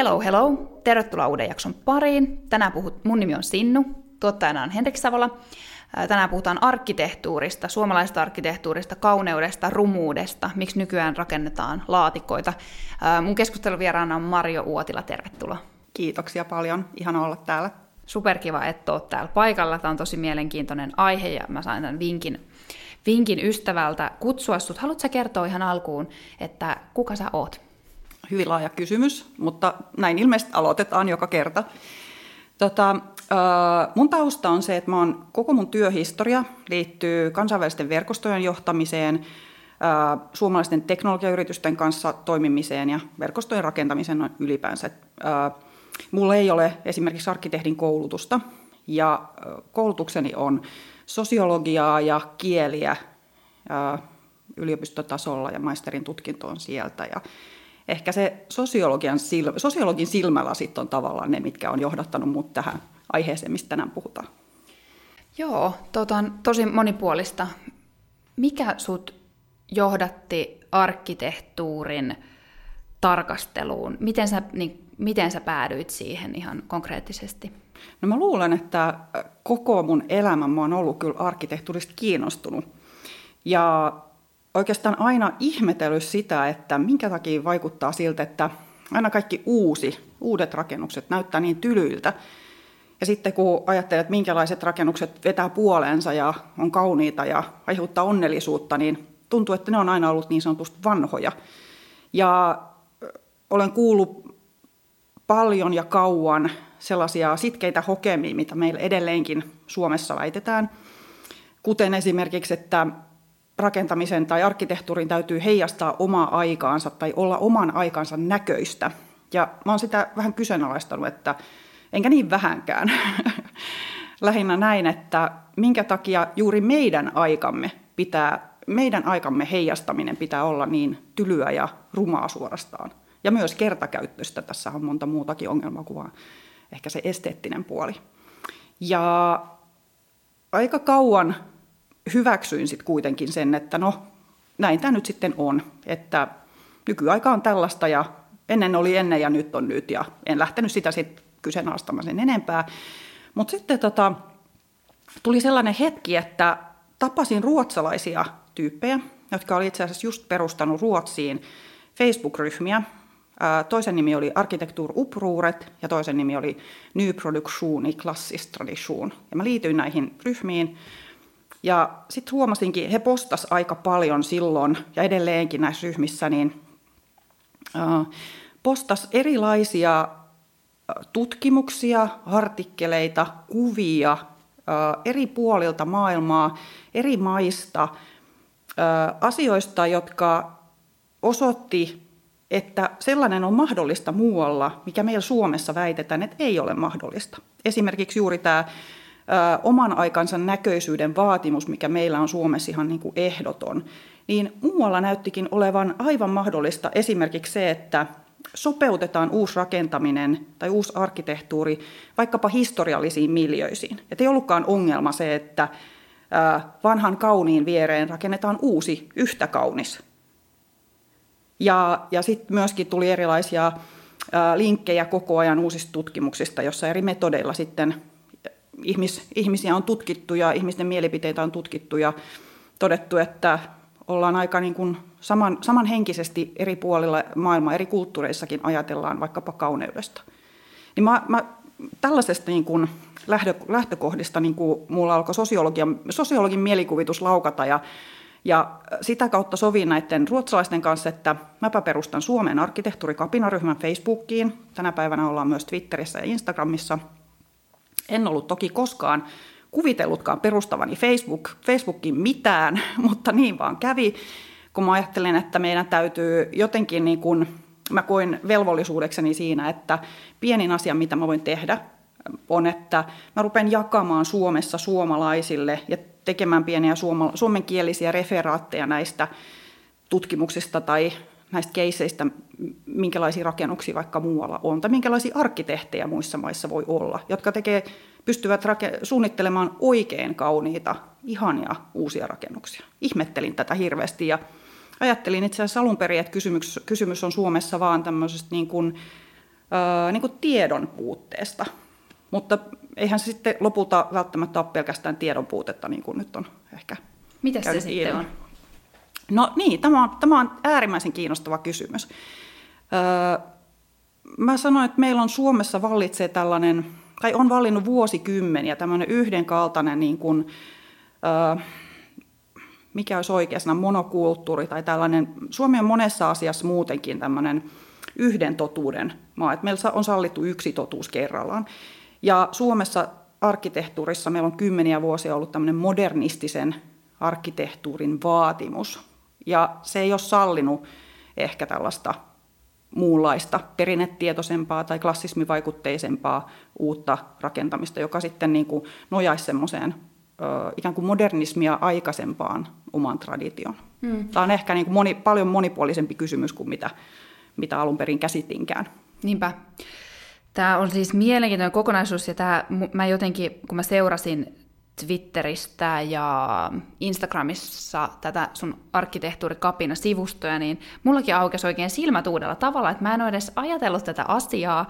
Hello, hello. Tervetuloa uuden jakson pariin. Tänään puhut, mun nimi on Sinnu, tuottajana on Henrik Savola. Tänään puhutaan arkkitehtuurista, suomalaisesta arkkitehtuurista, kauneudesta, rumuudesta, miksi nykyään rakennetaan laatikoita. Mun keskusteluvieraana on Marjo Uotila, tervetuloa. Kiitoksia paljon, ihan olla täällä. Superkiva, että oot täällä paikalla. Tämä on tosi mielenkiintoinen aihe ja mä sain tämän vinkin, vinkin ystävältä kutsua sut. Haluatko kertoa ihan alkuun, että kuka sä oot? Hyvin laaja kysymys, mutta näin ilmeisesti aloitetaan joka kerta. Tota, mun tausta on se, että mä oon, koko mun työhistoria liittyy kansainvälisten verkostojen johtamiseen, suomalaisten teknologiayritysten kanssa toimimiseen ja verkostojen rakentamiseen ylipäänsä. Mulla ei ole esimerkiksi arkkitehdin koulutusta ja koulutukseni on sosiologiaa ja kieliä yliopistotasolla ja maisterin tutkinto on sieltä. Ja ehkä se sosiologian silmä, sosiologin silmälasit on tavallaan ne, mitkä on johdattanut mut tähän aiheeseen, mistä tänään puhutaan. Joo, tota on tosi monipuolista. Mikä sut johdatti arkkitehtuurin tarkasteluun? Miten sä, niin, miten sä päädyit siihen ihan konkreettisesti? No mä luulen, että koko mun elämä mä oon ollut kyllä arkkitehtuurista kiinnostunut. Ja oikeastaan aina ihmetellyt sitä, että minkä takia vaikuttaa siltä, että aina kaikki uusi, uudet rakennukset näyttää niin tylyiltä. Ja sitten kun ajattelet, että minkälaiset rakennukset vetää puoleensa ja on kauniita ja aiheuttaa onnellisuutta, niin tuntuu, että ne on aina ollut niin sanotusti vanhoja. Ja olen kuullut paljon ja kauan sellaisia sitkeitä hokemia, mitä meillä edelleenkin Suomessa väitetään, kuten esimerkiksi, että rakentamisen tai arkkitehtuurin täytyy heijastaa omaa aikaansa tai olla oman aikansa näköistä. Ja mä oon sitä vähän kyseenalaistanut, että enkä niin vähänkään. Lähinnä näin, että minkä takia juuri meidän aikamme pitää, meidän aikamme heijastaminen pitää olla niin tylyä ja rumaa suorastaan. Ja myös kertakäyttöistä. Tässä on monta muutakin vaan ehkä se esteettinen puoli. Ja aika kauan hyväksyin sitten kuitenkin sen, että no näin tämä nyt sitten on, että nykyaika on tällaista ja ennen oli ennen ja nyt on nyt ja en lähtenyt sitä sitten kyseenalaistamaan sen enempää. Mutta sitten tota, tuli sellainen hetki, että tapasin ruotsalaisia tyyppejä, jotka oli itse asiassa just perustanut Ruotsiin Facebook-ryhmiä. Toisen nimi oli Arkitektur Upruuret ja toisen nimi oli Ny Produktion i Klassisk. Ja mä liityin näihin ryhmiin ja sitten huomasinkin, he postas aika paljon silloin ja edelleenkin näissä ryhmissä, niin postas erilaisia tutkimuksia, artikkeleita, kuvia eri puolilta maailmaa, eri maista, asioista, jotka osoitti, että sellainen on mahdollista muualla, mikä meillä Suomessa väitetään, että ei ole mahdollista. Esimerkiksi juuri tämä oman aikansa näköisyyden vaatimus, mikä meillä on Suomessa ihan niin kuin ehdoton, niin muualla näyttikin olevan aivan mahdollista esimerkiksi se, että sopeutetaan uusi rakentaminen tai uusi arkkitehtuuri vaikkapa historiallisiin miljöisiin. Että ei ollutkaan ongelma se, että vanhan kauniin viereen rakennetaan uusi, yhtä kaunis. Ja, ja sitten myöskin tuli erilaisia linkkejä koko ajan uusista tutkimuksista, jossa eri metodeilla sitten ihmis, ihmisiä on tutkittu ja ihmisten mielipiteitä on tutkittu ja todettu, että ollaan aika niin kuin saman, samanhenkisesti eri puolilla maailmaa, eri kulttuureissakin ajatellaan vaikkapa kauneudesta. Niin mä, mä tällaisesta niin kuin lähtökohdista niin kuin mulla alkoi sosiologian, sosiologin mielikuvitus laukata ja, ja sitä kautta sovin näiden ruotsalaisten kanssa, että mäpä perustan Suomen arkkitehtuurikapinaryhmän Facebookiin. Tänä päivänä ollaan myös Twitterissä ja Instagramissa – en ollut toki koskaan kuvitellutkaan perustavani Facebook, Facebookin mitään, mutta niin vaan kävi, kun mä ajattelin, että meidän täytyy jotenkin niin kuin, mä koin velvollisuudekseni siinä, että pienin asia, mitä mä voin tehdä, on, että mä rupean jakamaan Suomessa suomalaisille ja tekemään pieniä suomenkielisiä referaatteja näistä tutkimuksista tai näistä keiseistä, minkälaisia rakennuksia vaikka muualla on, tai minkälaisia arkkitehtejä muissa maissa voi olla, jotka tekee, pystyvät rake- suunnittelemaan oikein kauniita, ihania uusia rakennuksia. Ihmettelin tätä hirveästi ja ajattelin itse asiassa alun perin, että kysymys, kysymys on Suomessa vaan tämmöisestä niin kuin ää, niin kuin tiedon puutteesta. Mutta eihän se sitten lopulta välttämättä ole pelkästään tiedon puutetta, niin kuin nyt on ehkä Mitä se sitten ilman. on? No niin, tämä on, tämä on äärimmäisen kiinnostava kysymys. Öö, mä sanoin, että meillä on Suomessa vallitsee tällainen, tai on vallinnut vuosikymmeniä tämmöinen yhdenkaltainen, niin kuin, öö, mikä olisi oikeastaan monokulttuuri tai tällainen, Suomi on monessa asiassa muutenkin tämmöinen yhden totuuden maa, että meillä on sallittu yksi totuus kerrallaan. Ja Suomessa arkkitehtuurissa meillä on kymmeniä vuosia ollut tämmöinen modernistisen arkkitehtuurin vaatimus. Ja se ei ole sallinut ehkä tällaista muunlaista perinnetietoisempaa tai klassismivaikutteisempaa uutta rakentamista, joka sitten niin kuin nojaisi semmoiseen ikään kuin modernismia aikaisempaan oman tradition. Hmm. Tämä on ehkä niin kuin moni, paljon monipuolisempi kysymys kuin mitä, mitä alun perin käsitinkään. Niinpä. Tämä on siis mielenkiintoinen kokonaisuus ja tämä, mä jotenkin, kun mä seurasin Twitteristä ja Instagramissa tätä sun arkkitehtuurikapina sivustoja, niin mullakin aukesi oikein silmät uudella tavalla, että mä en ole edes ajatellut tätä asiaa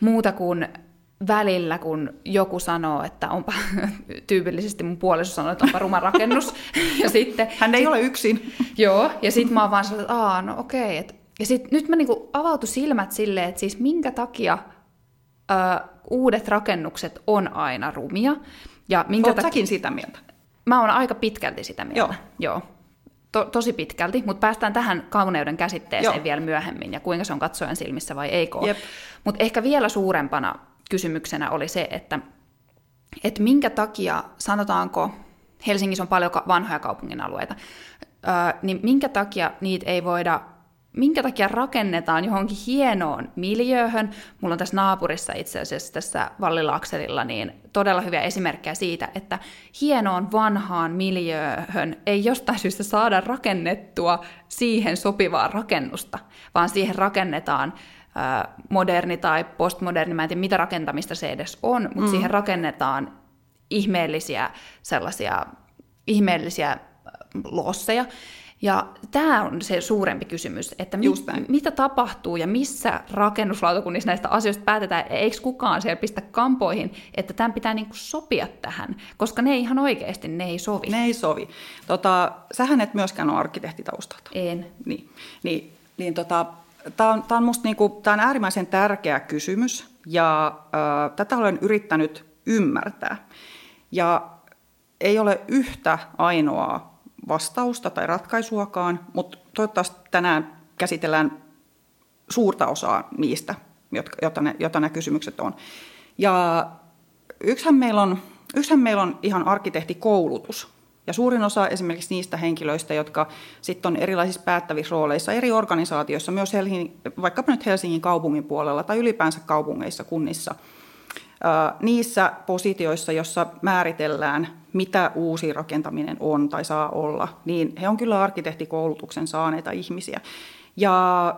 muuta kuin välillä, kun joku sanoo, että onpa, tyypillisesti mun puoliso sanoo, että onpa ruma rakennus. ja sitten, Hän ei sit, ole yksin. Joo, ja sitten mä oon vaan sanonut, että aa, no okei. Okay. ja sitten nyt mä niinku avautu silmät silleen, että siis minkä takia ö, uudet rakennukset on aina rumia. Ja minkä Oot säkin sitä mieltä? Mä oon aika pitkälti sitä mieltä. Joo. Joo. To, tosi pitkälti, mutta päästään tähän kauneuden käsitteeseen Joo. vielä myöhemmin ja kuinka se on katsojan silmissä vai eikö. Mutta ehkä vielä suurempana kysymyksenä oli se, että, että minkä takia, sanotaanko, Helsingissä on paljon vanhoja kaupungin alueita, niin minkä takia niitä ei voida minkä takia rakennetaan johonkin hienoon miljööhön. Mulla on tässä naapurissa itse asiassa tässä Vallilaakselilla niin todella hyviä esimerkkejä siitä, että hienoon vanhaan miljööhön ei jostain syystä saada rakennettua siihen sopivaa rakennusta, vaan siihen rakennetaan moderni tai postmoderni, mä en tiedä mitä rakentamista se edes on, mutta mm. siihen rakennetaan ihmeellisiä sellaisia ihmeellisiä losseja, ja tämä on se suurempi kysymys, että mit, mitä tapahtuu ja missä rakennuslautakunnissa näistä asioista päätetään, eikö kukaan siellä pistä kampoihin, että tämän pitää niinku sopia tähän, koska ne ihan oikeasti ne ei sovi. Ne ei sovi. Tota, sähän et myöskään ole arkkitehtitaustalta. En. Niin, niin, niin tota, tämä on, tää on musta niinku, tää on äärimmäisen tärkeä kysymys ja äh, tätä olen yrittänyt ymmärtää. Ja ei ole yhtä ainoaa vastausta tai ratkaisuakaan, mutta toivottavasti tänään käsitellään suurta osaa niistä, jotka, ne, jota nämä kysymykset on. Ja yksihän meillä on, yksihän meillä on ihan arkkitehtikoulutus. Ja suurin osa esimerkiksi niistä henkilöistä, jotka sitten on erilaisissa päättävissä rooleissa eri organisaatioissa, myös Helsingin, vaikkapa nyt Helsingin kaupungin puolella tai ylipäänsä kaupungeissa, kunnissa, niissä positioissa, jossa määritellään mitä uusi rakentaminen on tai saa olla, niin he on kyllä arkkitehtikoulutuksen saaneita ihmisiä. Ja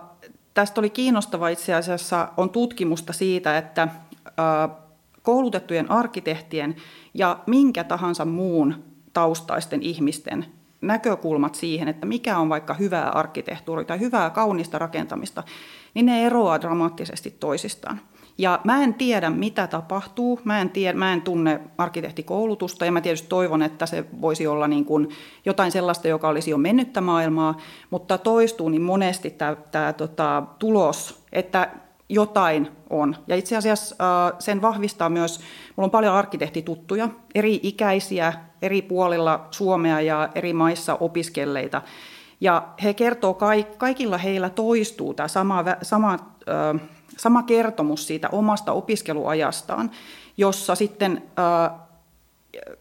tästä oli kiinnostava itse asiassa, on tutkimusta siitä, että koulutettujen arkkitehtien ja minkä tahansa muun taustaisten ihmisten näkökulmat siihen, että mikä on vaikka hyvää arkkitehtuuria tai hyvää kaunista rakentamista, niin ne eroaa dramaattisesti toisistaan. Ja mä en tiedä, mitä tapahtuu. Mä en, tiedä, mä en tunne arkkitehtikoulutusta ja mä tietysti toivon, että se voisi olla niin kuin jotain sellaista, joka olisi jo mennyttä maailmaa, mutta toistuu niin monesti tämä tota, tulos, että jotain on. Ja itse asiassa sen vahvistaa myös, mulla on paljon arkkitehtituttuja, eri ikäisiä, eri puolilla Suomea ja eri maissa opiskelleita. Ja he kertoo, kaikilla heillä toistuu tämä sama, sama äh, sama kertomus siitä omasta opiskeluajastaan, jossa sitten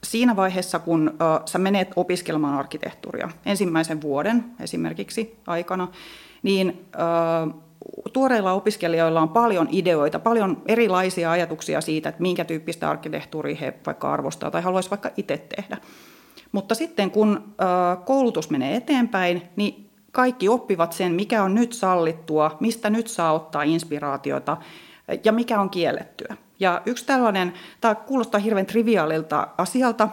siinä vaiheessa, kun sä menet opiskelemaan arkkitehtuuria ensimmäisen vuoden esimerkiksi aikana, niin tuoreilla opiskelijoilla on paljon ideoita, paljon erilaisia ajatuksia siitä, että minkä tyyppistä arkkitehtuuria he vaikka arvostaa tai haluaisi vaikka itse tehdä. Mutta sitten kun koulutus menee eteenpäin, niin kaikki oppivat sen, mikä on nyt sallittua, mistä nyt saa ottaa inspiraatiota ja mikä on kiellettyä. Ja yksi tällainen, tämä kuulostaa hirveän triviaalilta asialta,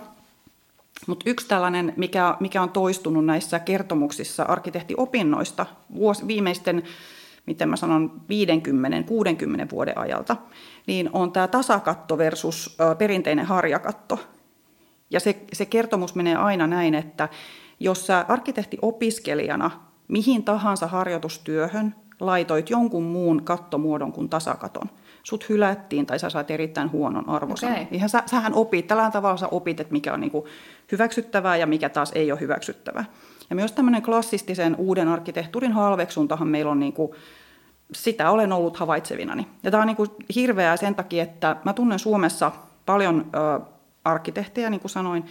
mutta yksi tällainen, mikä, mikä on toistunut näissä kertomuksissa arkkitehtiopinnoista vuosi, viimeisten miten mä sanon, 50-60 vuoden ajalta, niin on tämä tasakatto versus perinteinen harjakatto. Ja se, se kertomus menee aina näin, että jos sä arkkitehtiopiskelijana mihin tahansa harjoitustyöhön saitoit jonkun muun kattomuodon kuin tasakaton, sut hylättiin tai sä sait erittäin huonon arvosan. Okay. Ihan sä, sähän opit, tällä tavalla sä opit, että mikä on niinku hyväksyttävää ja mikä taas ei ole hyväksyttävää. Ja myös tämmöinen klassistisen uuden arkkitehtuurin halveksuntahan meillä on niinku, sitä olen ollut havaitsevinani. Ja tämä on niinku hirveää sen takia, että mä tunnen Suomessa paljon ö, arkkitehtejä, niin kuin sanoin,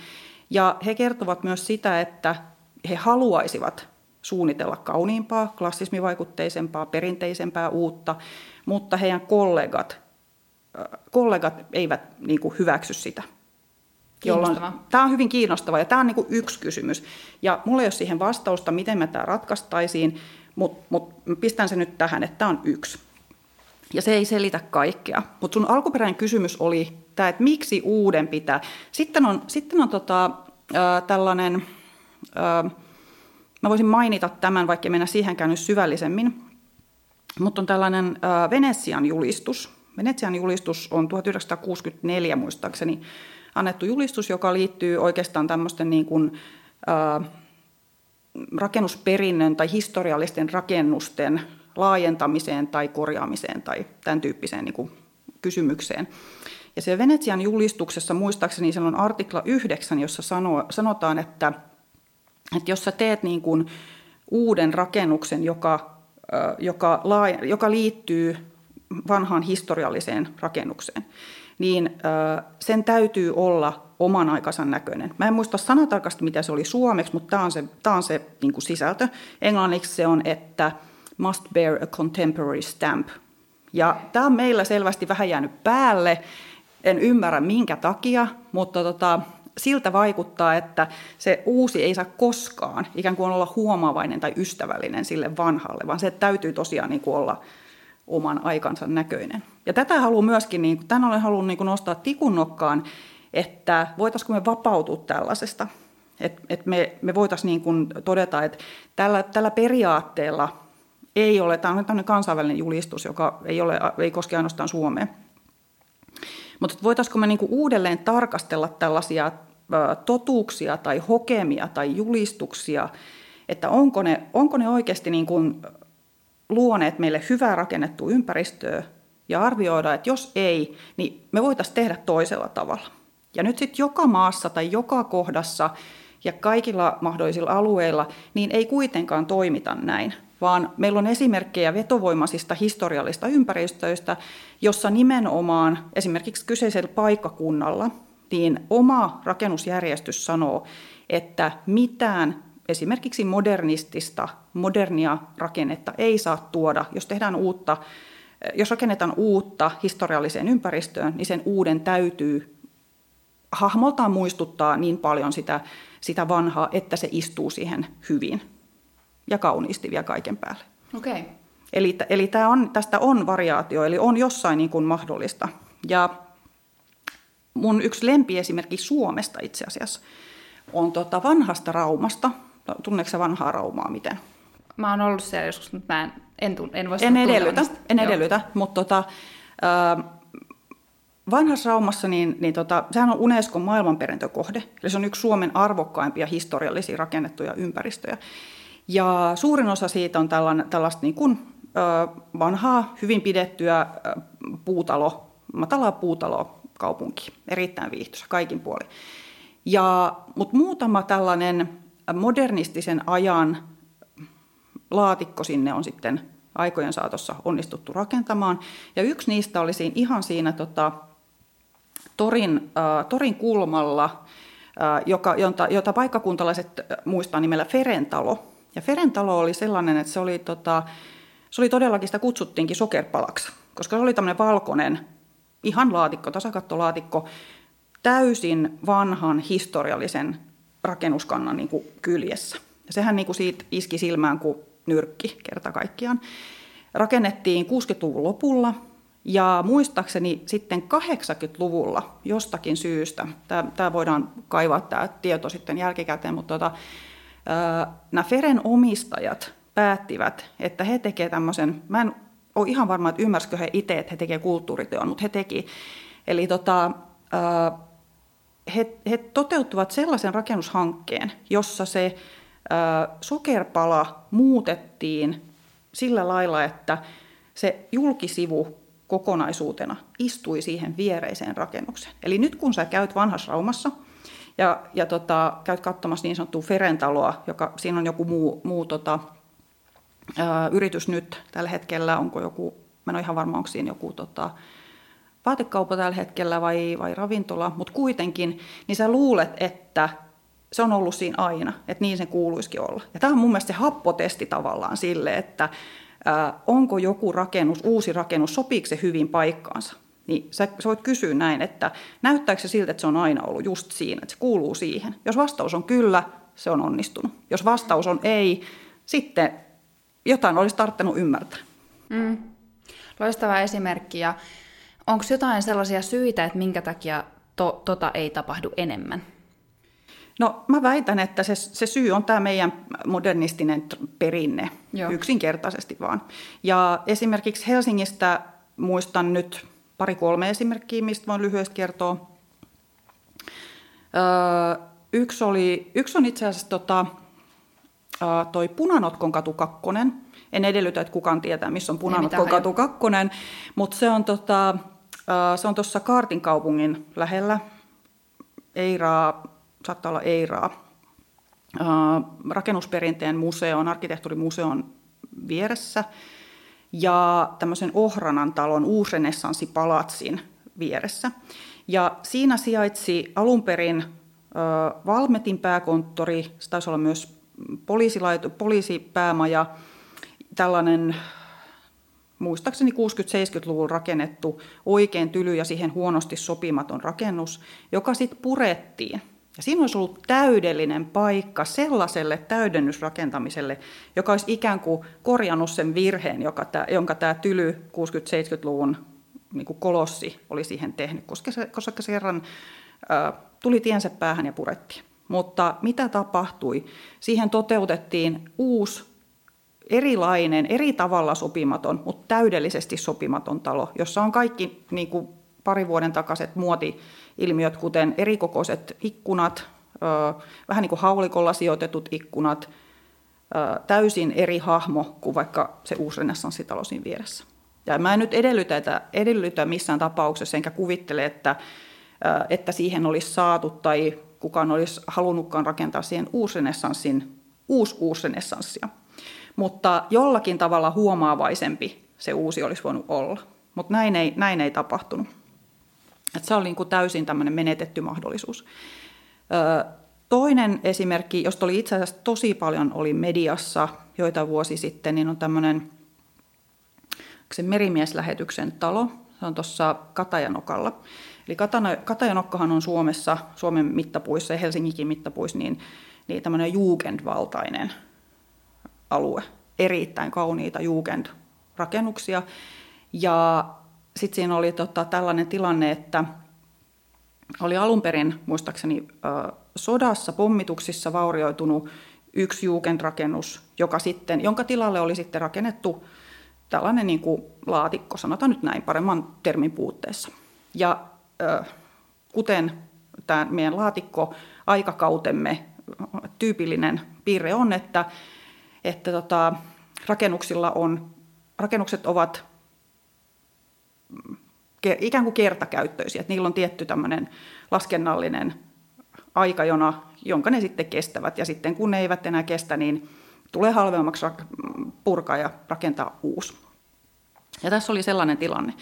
ja he kertovat myös sitä, että he haluaisivat suunnitella kauniimpaa, klassismivaikutteisempaa, perinteisempää, uutta, mutta heidän kollegat, kollegat eivät niin kuin hyväksy sitä. Jolloin, tämä on hyvin kiinnostava ja tämä on niin kuin yksi kysymys. Ja mulla ei ole siihen vastausta, miten me tämä ratkaistaisiin, mutta mut pistän se nyt tähän, että tämä on yksi. Ja se ei selitä kaikkea. Mutta sun alkuperäinen kysymys oli tämä, että miksi uuden pitää. Sitten on, sitten on tota, äh, tällainen... Äh, Mä voisin mainita tämän, vaikka mennä siihenkään nyt syvällisemmin. Mutta on tällainen Venetsian julistus. Venetsian julistus on 1964 muistaakseni annettu julistus, joka liittyy oikeastaan tämmöisten niin kuin, rakennusperinnön tai historiallisten rakennusten laajentamiseen tai korjaamiseen tai tämän tyyppiseen niin kuin kysymykseen. Ja se Venetsian julistuksessa muistaakseni siellä on artikla 9, jossa sanoo, sanotaan, että – että jos sä teet niin kuin uuden rakennuksen, joka, joka, joka liittyy vanhaan historialliseen rakennukseen, niin sen täytyy olla oman aikansa näköinen. Mä en muista sanatarkasti, mitä se oli suomeksi, mutta tämä on se, tämä on se niin kuin sisältö. Englanniksi se on, että must bear a contemporary stamp. Ja tämä on meillä selvästi vähän jäänyt päälle. En ymmärrä minkä takia, mutta tota, siltä vaikuttaa, että se uusi ei saa koskaan ikään kuin olla huomaavainen tai ystävällinen sille vanhalle, vaan se täytyy tosiaan niin kuin olla oman aikansa näköinen. Ja tätä haluan myöskin, niin, tämän olen halunnut niin kuin nostaa tikun nokkaan, että voitaisiinko me vapautua tällaisesta. Että et me, me voitaisiin niin kuin todeta, että tällä, tällä periaatteella ei ole, tämä on tämmöinen kansainvälinen julistus, joka ei, ole, ei koske ainoastaan Suomea, mutta voitaisiinko me niinku uudelleen tarkastella tällaisia totuuksia tai hokemia tai julistuksia, että onko ne, onko ne oikeasti niin kuin luoneet meille hyvää rakennettua ympäristöä ja arvioida, että jos ei, niin me voitaisiin tehdä toisella tavalla. Ja nyt sitten joka maassa tai joka kohdassa ja kaikilla mahdollisilla alueilla, niin ei kuitenkaan toimita näin, vaan meillä on esimerkkejä vetovoimaisista historiallista ympäristöistä, jossa nimenomaan esimerkiksi kyseisellä paikkakunnalla, niin oma rakennusjärjestys sanoo, että mitään esimerkiksi modernistista, modernia rakennetta ei saa tuoda, jos tehdään uutta, jos rakennetaan uutta historialliseen ympäristöön, niin sen uuden täytyy hahmoltaan muistuttaa niin paljon sitä, sitä vanhaa, että se istuu siihen hyvin ja kauniisti vielä kaiken päälle. Okay. Eli, eli tämä on, tästä on variaatio, eli on jossain niin kuin mahdollista. Ja mun yksi lempiesimerkki Suomesta itse asiassa on tota vanhasta Raumasta. Tunneeko vanhaa Raumaa miten? Mä oon ollut siellä joskus, mutta mä en, en, tunne, en voi En edellytä, en edellytä mutta tota, äh, vanhassa Raumassa, niin, niin tota, sehän on Unescon maailmanperintökohde. Eli se on yksi Suomen arvokkaimpia historiallisia rakennettuja ympäristöjä. Ja suurin osa siitä on tällainen, tällaista niin kuin, äh, vanhaa, hyvin pidettyä äh, puutalo, matalaa puutaloa kaupunki. Erittäin viihtyisä kaikin puolin. Ja, mutta muutama tällainen modernistisen ajan laatikko sinne on sitten aikojen saatossa onnistuttu rakentamaan. Ja yksi niistä oli siinä, ihan siinä tota, torin, äh, torin kulmalla, äh, joka, jota, jota paikkakuntalaiset muistaa nimellä Ferentalo. Ja Ferentalo oli sellainen, että se oli, tota, se oli todellakin, sitä kutsuttiinkin sokerpalaksi, koska se oli tämmöinen valkoinen ihan laatikko, tasakattolaatikko, täysin vanhan historiallisen rakennuskannan niin kuin kyljessä. Ja sehän niin kuin siitä iski silmään kuin nyrkki kerta kaikkiaan. Rakennettiin 60-luvun lopulla ja muistaakseni sitten 80-luvulla jostakin syystä, tämä, voidaan kaivaa tämä tieto sitten jälkikäteen, mutta tota, nämä Feren omistajat päättivät, että he tekevät tämmöisen, mä en ole ihan varma, että ymmärsikö he itse, että he tekevät kulttuuriteon, mutta he teki. Eli tota, he, he toteuttivat sellaisen rakennushankkeen, jossa se sokerpala muutettiin sillä lailla, että se julkisivu kokonaisuutena istui siihen viereiseen rakennukseen. Eli nyt kun sä käyt vanhassa Raumassa ja, ja tota, käyt katsomassa niin sanottua Ferentaloa, joka siinä on joku muu, muu tota, ää, yritys nyt tällä hetkellä, onko joku, mä en ole ihan varma, onko siinä joku tota, vaatekauppa tällä hetkellä vai, vai ravintola, mutta kuitenkin, niin sä luulet, että se on ollut siinä aina, että niin sen kuuluisikin olla. Ja tämä on mun mielestä se happotesti tavallaan sille, että ää, onko joku rakennus, uusi rakennus, sopiiko se hyvin paikkaansa. Niin sä, sä voit kysyä näin, että näyttääkö se siltä, että se on aina ollut just siinä, että se kuuluu siihen. Jos vastaus on kyllä, se on onnistunut. Jos vastaus on ei, sitten jotain olisi tarttunut ymmärtää. Mm. Loistava esimerkki. Ja onko jotain sellaisia syitä, että minkä takia to, tota ei tapahdu enemmän? No mä väitän, että se, se syy on tämä meidän modernistinen perinne, Joo. yksinkertaisesti vaan. Ja esimerkiksi Helsingistä muistan nyt pari-kolme esimerkkiä, mistä voin lyhyesti kertoa. Öö, yksi, oli, yksi on itse asiassa tota, toi Punanotkon katu 2. En edellytä, että kukaan tietää, missä on Punanotkon katu 2, mutta se on tota, se on tuossa Kaartin kaupungin lähellä. Eiraa saattaa olla Eiraa, rakennusperinteen museon, arkkitehtuurimuseon vieressä ja tämmöisen Ohranan talon uusrenessanssipalatsin vieressä. Ja siinä sijaitsi alun perin Valmetin pääkonttori, se taisi olla myös poliisipäämaja, tällainen muistaakseni 60-70-luvulla rakennettu oikein tyly ja siihen huonosti sopimaton rakennus, joka sitten purettiin – ja siinä olisi ollut täydellinen paikka sellaiselle täydennysrakentamiselle, joka olisi ikään kuin korjannut sen virheen, joka tämä, jonka tämä tyly 60-70-luvun niin kuin kolossi oli siihen tehnyt, koska se, koska se kerran ää, tuli tiensä päähän ja purettiin. Mutta mitä tapahtui? Siihen toteutettiin uusi, erilainen, eri tavalla sopimaton, mutta täydellisesti sopimaton talo, jossa on kaikki niin kuin pari vuoden takaiset muoti-ilmiöt, kuten erikokoiset ikkunat, vähän niin kuin haulikolla sijoitetut ikkunat, täysin eri hahmo kuin vaikka se uusi renessanssitalo siinä vieressä. Ja mä en nyt edellytä, edellytä missään tapauksessa, enkä kuvittele, että, että siihen olisi saatu tai kukaan olisi halunnutkaan rakentaa siihen uusrenessanssin, uusi uusrenessanssia. Mutta jollakin tavalla huomaavaisempi se uusi olisi voinut olla. Mutta näin ei, näin ei tapahtunut. Että se oli niin kuin täysin tämmöinen menetetty mahdollisuus. Toinen esimerkki, josta oli itse asiassa tosi paljon oli mediassa joita vuosi sitten, niin on tämmöinen se merimieslähetyksen talo. Se on tuossa Katajanokalla. Eli Katajanokkahan on Suomessa, Suomen mittapuissa ja Helsinginkin mittapuissa, niin, niin tämmöinen jugendvaltainen alue. Erittäin kauniita jugendrakennuksia. Ja sitten siinä oli tota, tällainen tilanne, että oli alun perin muistaakseni sodassa, pommituksissa vaurioitunut yksi juukendrakennus, joka sitten, jonka tilalle oli sitten rakennettu tällainen niin kuin laatikko, sanotaan nyt näin paremman termin puutteessa. Ja kuten tämä meidän laatikko aikakautemme tyypillinen piirre on, että, että tota, rakennuksilla on, rakennukset ovat ikään kuin kertakäyttöisiä. Että niillä on tietty tämmöinen laskennallinen aikajona, jonka ne sitten kestävät. Ja sitten kun ne eivät enää kestä, niin tulee halvemmaksi purkaa ja rakentaa uusi. Ja tässä oli sellainen tilanne.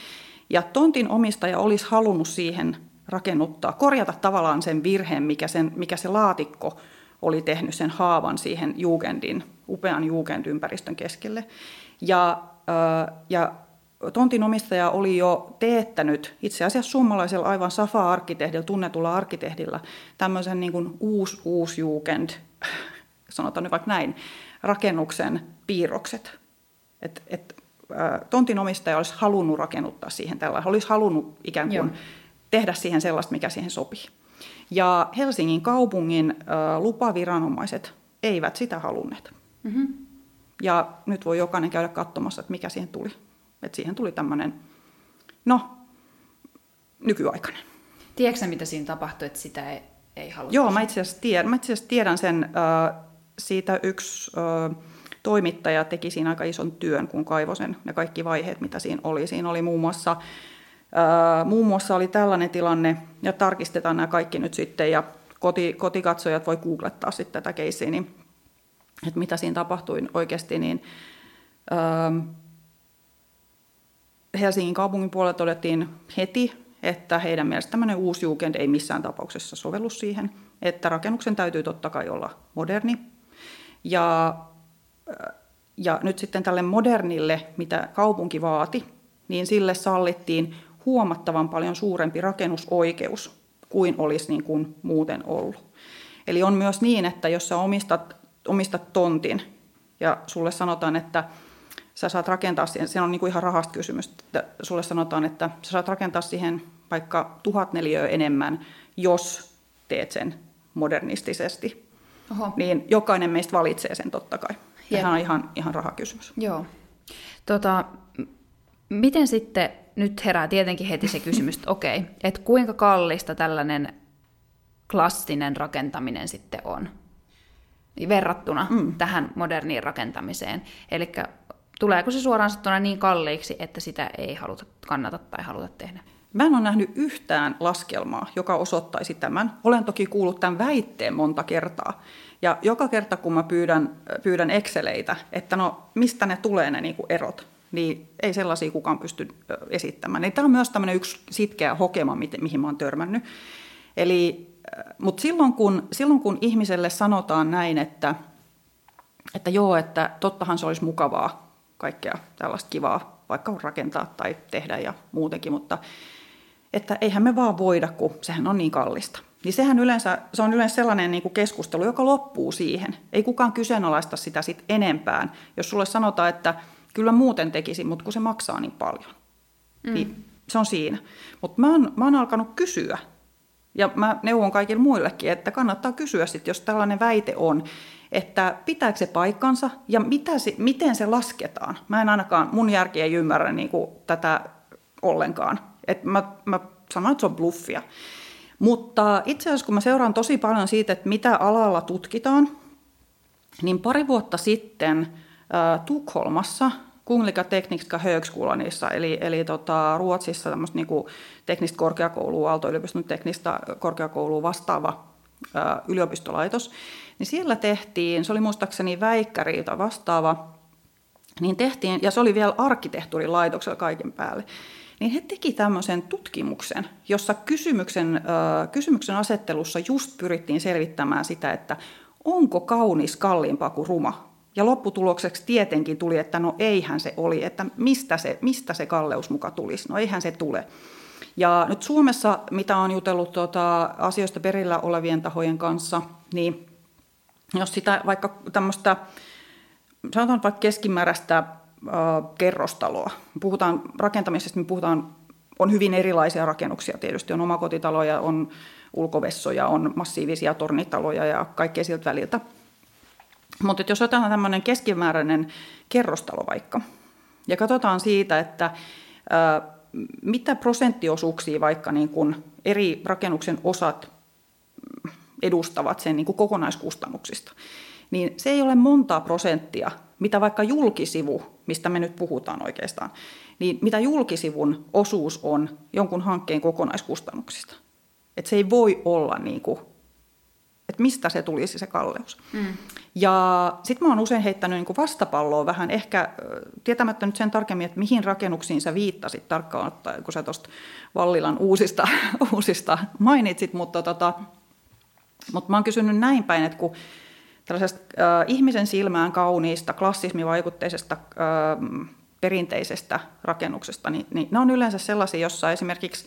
Ja tontin omistaja olisi halunnut siihen rakennuttaa, korjata tavallaan sen virheen, mikä, sen, mikä se laatikko oli tehnyt sen haavan siihen jugendin, upean jugendympäristön keskelle. Ja, ja tontin omistaja oli jo teettänyt itse asiassa suomalaisella aivan Safa-arkkitehdillä, tunnetulla arkkitehdillä, tämmöisen niin kuin uusi, uusi jugend, sanotaan nyt vaikka näin, rakennuksen piirrokset. Et, et, tontin omistaja olisi halunnut rakennuttaa siihen tällä, olisi halunnut ikään kuin Joo. tehdä siihen sellaista, mikä siihen sopii. Ja Helsingin kaupungin lupaviranomaiset eivät sitä halunneet. Mm-hmm. Ja nyt voi jokainen käydä katsomassa, että mikä siihen tuli. Että siihen tuli tämmöinen, no, nykyaikainen. Tiedätkö mitä siinä tapahtui, että sitä ei, ei haluttu? Joo, mä itse asiassa tiedän, mä itse asiassa tiedän sen. Äh, siitä yksi äh, toimittaja teki siinä aika ison työn, kun kaivoi sen ja kaikki vaiheet, mitä siinä oli. Siinä oli muun muassa, äh, muun muassa oli tällainen tilanne, ja tarkistetaan nämä kaikki nyt sitten, ja koti, kotikatsojat voi googlettaa sitten tätä keissiä, niin, että mitä siinä tapahtui oikeasti, niin äh, Helsingin kaupungin puolella todettiin heti, että heidän mielestä tämmöinen uusi Jugend ei missään tapauksessa sovellu siihen, että rakennuksen täytyy totta kai olla moderni. Ja, ja nyt sitten tälle modernille, mitä kaupunki vaati, niin sille sallittiin huomattavan paljon suurempi rakennusoikeus kuin olisi niin kuin muuten ollut. Eli on myös niin, että jos sä omistat, omistat tontin ja sulle sanotaan, että sä saat rakentaa siihen, se on niin kuin ihan rahasta kysymys, että sulle sanotaan, että sä saat rakentaa siihen vaikka tuhat neliöä enemmän, jos teet sen modernistisesti. Oho. Niin jokainen meistä valitsee sen totta kai. Tämä on ihan, ihan rahakysymys. Joo. Tota, miten sitten, nyt herää tietenkin heti se kysymys, että okei, okay, että kuinka kallista tällainen klassinen rakentaminen sitten on verrattuna mm. tähän moderniin rakentamiseen. Eli tuleeko se suoraan sanottuna niin kalliiksi, että sitä ei haluta kannata tai haluta tehdä? Mä en ole nähnyt yhtään laskelmaa, joka osoittaisi tämän. Olen toki kuullut tämän väitteen monta kertaa. Ja joka kerta, kun mä pyydän, pyydän Exceleitä, että no mistä ne tulee ne niin erot, niin ei sellaisia kukaan pysty esittämään. Niin tämä on myös tämmöinen yksi sitkeä hokema, mihin mä oon törmännyt. Eli, mutta silloin kun, silloin kun ihmiselle sanotaan näin, että, että joo, että tottahan se olisi mukavaa kaikkea tällaista kivaa vaikka rakentaa tai tehdä ja muutenkin, mutta että eihän me vaan voida, kun sehän on niin kallista. Niin sehän yleensä, se on yleensä sellainen niin kuin keskustelu, joka loppuu siihen. Ei kukaan kyseenalaista sitä sit enempään. Jos sulle sanotaan, että kyllä muuten tekisi, mutta kun se maksaa niin paljon. Mm. Niin se on siinä. Mutta mä, mä oon alkanut kysyä. Ja mä neuvon kaikille muillekin, että kannattaa kysyä sitten, jos tällainen väite on, että pitääkö se paikkansa ja mitä se, miten se lasketaan. Mä en ainakaan, mun järki ei ymmärrä niin kuin tätä ollenkaan. Et mä, mä sanon, että se on bluffia. Mutta itse asiassa kun mä seuraan tosi paljon siitä, että mitä alalla tutkitaan, niin pari vuotta sitten äh, Tukholmassa Kungliga Tekniska Högskolanissa, eli, eli tota, Ruotsissa tämmöistä niinku teknistä korkeakoulua, Aalto-yliopiston teknistä korkeakoulua vastaava yliopistolaitos, niin siellä tehtiin, se oli muistaakseni väikkäriitä vastaava, niin tehtiin, ja se oli vielä arkkitehtuurilaitoksella kaiken päälle, niin he teki tämmöisen tutkimuksen, jossa kysymyksen, kysymyksen asettelussa just pyrittiin selvittämään sitä, että onko kaunis kalliimpaa kuin ruma. Ja lopputulokseksi tietenkin tuli, että no eihän se oli, että mistä se, mistä se kalleus muka tulisi. No eihän se tule. Ja nyt Suomessa, mitä on jutellut tuota, asioista perillä olevien tahojen kanssa, niin jos sitä vaikka tämmöistä, sanotaan vaikka keskimääräistä kerrostaloa. Puhutaan rakentamisesta, me puhutaan, on hyvin erilaisia rakennuksia tietysti. On omakotitaloja, on ulkovessoja, on massiivisia tornitaloja ja kaikkea siltä väliltä. Mutta jos otetaan tämmöinen keskimääräinen kerrostalo vaikka, ja katsotaan siitä, että mitä prosenttiosuuksia vaikka niin kun eri rakennuksen osat edustavat sen niin kuin kokonaiskustannuksista, niin se ei ole montaa prosenttia, mitä vaikka julkisivu, mistä me nyt puhutaan oikeastaan, niin mitä julkisivun osuus on jonkun hankkeen kokonaiskustannuksista. Että se ei voi olla niin kuin, että mistä se tulisi se kalleus. Mm. Ja sitten mä oon usein heittänyt niin kuin vastapalloa vähän, ehkä tietämättä nyt sen tarkemmin, että mihin rakennuksiin sä viittasit tarkkaan ottaen, kun sä tuosta Vallilan uusista, uusista mainitsit, mutta, tota, mutta mä oon kysynyt näin päin, että kun tällaisesta äh, ihmisen silmään kauniista, klassismivaikutteisesta äh, perinteisestä rakennuksesta, niin, niin ne on yleensä sellaisia, jossa esimerkiksi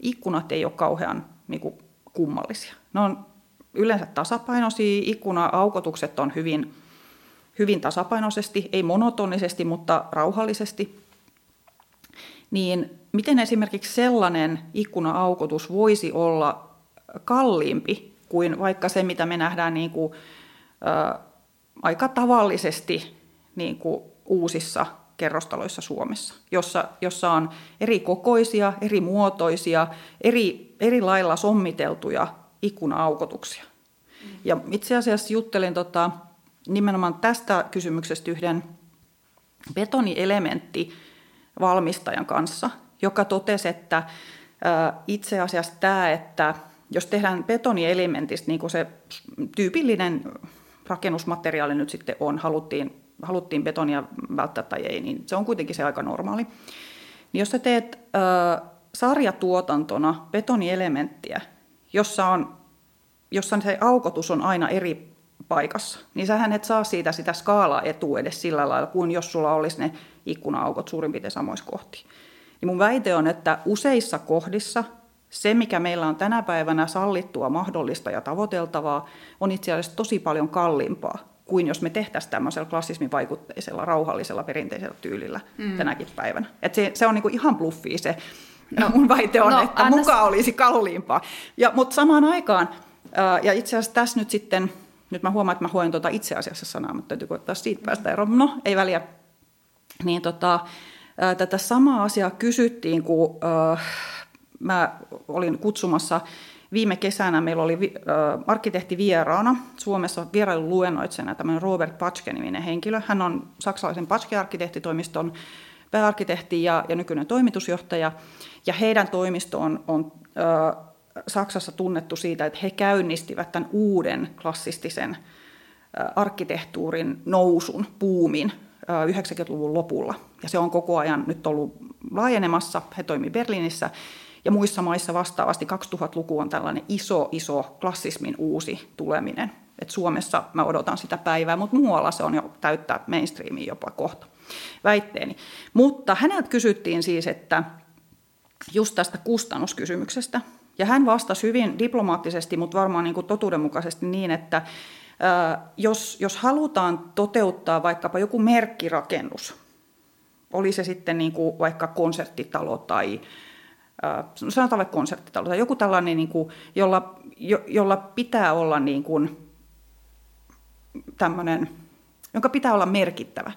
ikkunat ei ole kauhean niin kuin, kummallisia. Ne on yleensä tasapainoisia, ikkuna-aukotukset on hyvin, hyvin tasapainoisesti, ei monotonisesti, mutta rauhallisesti. Niin miten esimerkiksi sellainen ikkuna-aukotus voisi olla kalliimpi kuin vaikka se, mitä me nähdään niin kuin, ä, aika tavallisesti niin kuin uusissa kerrostaloissa Suomessa, jossa, jossa on eri kokoisia, eri muotoisia, eri, eri lailla sommiteltuja ikkuna-aukotuksia. Ja itse asiassa juttelin tota, nimenomaan tästä kysymyksestä yhden betonielementti valmistajan kanssa, joka totesi, että itse asiassa tämä, että jos tehdään betonielementistä niin kuin se tyypillinen rakennusmateriaali nyt sitten on, haluttiin, haluttiin betonia välttää tai ei, niin se on kuitenkin se aika normaali. Niin jos sä teet äh, sarjatuotantona betonielementtiä, jossa, on, jossa se aukotus on aina eri paikassa, niin sähän et saa siitä sitä skaalaa etua edes sillä lailla, kuin jos sulla olisi ne ikkuna-aukot suurin piirtein samoissa kohti. Niin mun väite on, että useissa kohdissa se, mikä meillä on tänä päivänä sallittua, mahdollista ja tavoiteltavaa, on itse asiassa tosi paljon kalliimpaa kuin jos me tehtäisiin tämmöisellä klassismivaikutteisella, rauhallisella, perinteisellä tyylillä mm. tänäkin päivänä. Et se, se on niinku ihan bluffi se. No, mun väite on, no, että annas... mukaan olisi kalliimpaa. Ja, mutta samaan aikaan, ja itse asiassa tässä nyt sitten, nyt mä huomaan, että mä hoen tuota itse asiassa sanaa, mutta täytyy koittaa siitä päästä eroon. No, ei väliä. Niin tota, tätä samaa asiaa kysyttiin, kun äh, mä olin kutsumassa viime kesänä, meillä oli äh, arkkitehti vieraana Suomessa vierailun luennoitsijana tämmöinen Robert Patschke-niminen henkilö. Hän on saksalaisen Patschke-arkkitehtitoimiston pääarkkitehti ja, ja nykyinen toimitusjohtaja. Ja heidän toimisto on, on äh, Saksassa tunnettu siitä, että he käynnistivät tämän uuden klassistisen arkkitehtuurin nousun, puumin 90-luvun lopulla. Ja se on koko ajan nyt ollut laajenemassa. He toimivat Berliinissä ja muissa maissa vastaavasti 2000-luku on tällainen iso, iso klassismin uusi tuleminen. Et Suomessa mä odotan sitä päivää, mutta muualla se on jo täyttää mainstreamia jopa kohta väitteeni. Mutta häneltä kysyttiin siis, että just tästä kustannuskysymyksestä. Ja hän vastasi hyvin diplomaattisesti, mutta varmaan niin kuin totuudenmukaisesti niin, että jos, jos halutaan toteuttaa vaikkapa joku merkkirakennus, oli se sitten niin kuin vaikka konserttitalo tai sanotaan vaikka konserttitalo tai joku tällainen, niin kuin, jolla, jo, jolla pitää olla niin kuin, tämmöinen, jonka pitää olla merkittävä,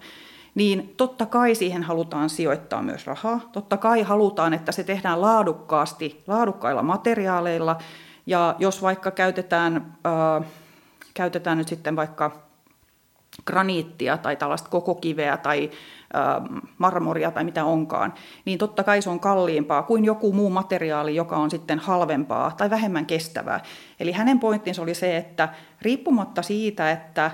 niin totta kai siihen halutaan sijoittaa myös rahaa. Totta kai halutaan, että se tehdään laadukkaasti, laadukkailla materiaaleilla. Ja jos vaikka käytetään... Äh, käytetään nyt sitten vaikka graniittia tai tällaista koko kiveä tai marmoria tai mitä onkaan, niin totta kai se on kalliimpaa kuin joku muu materiaali, joka on sitten halvempaa tai vähemmän kestävää. Eli hänen pointtinsa oli se, että riippumatta siitä, että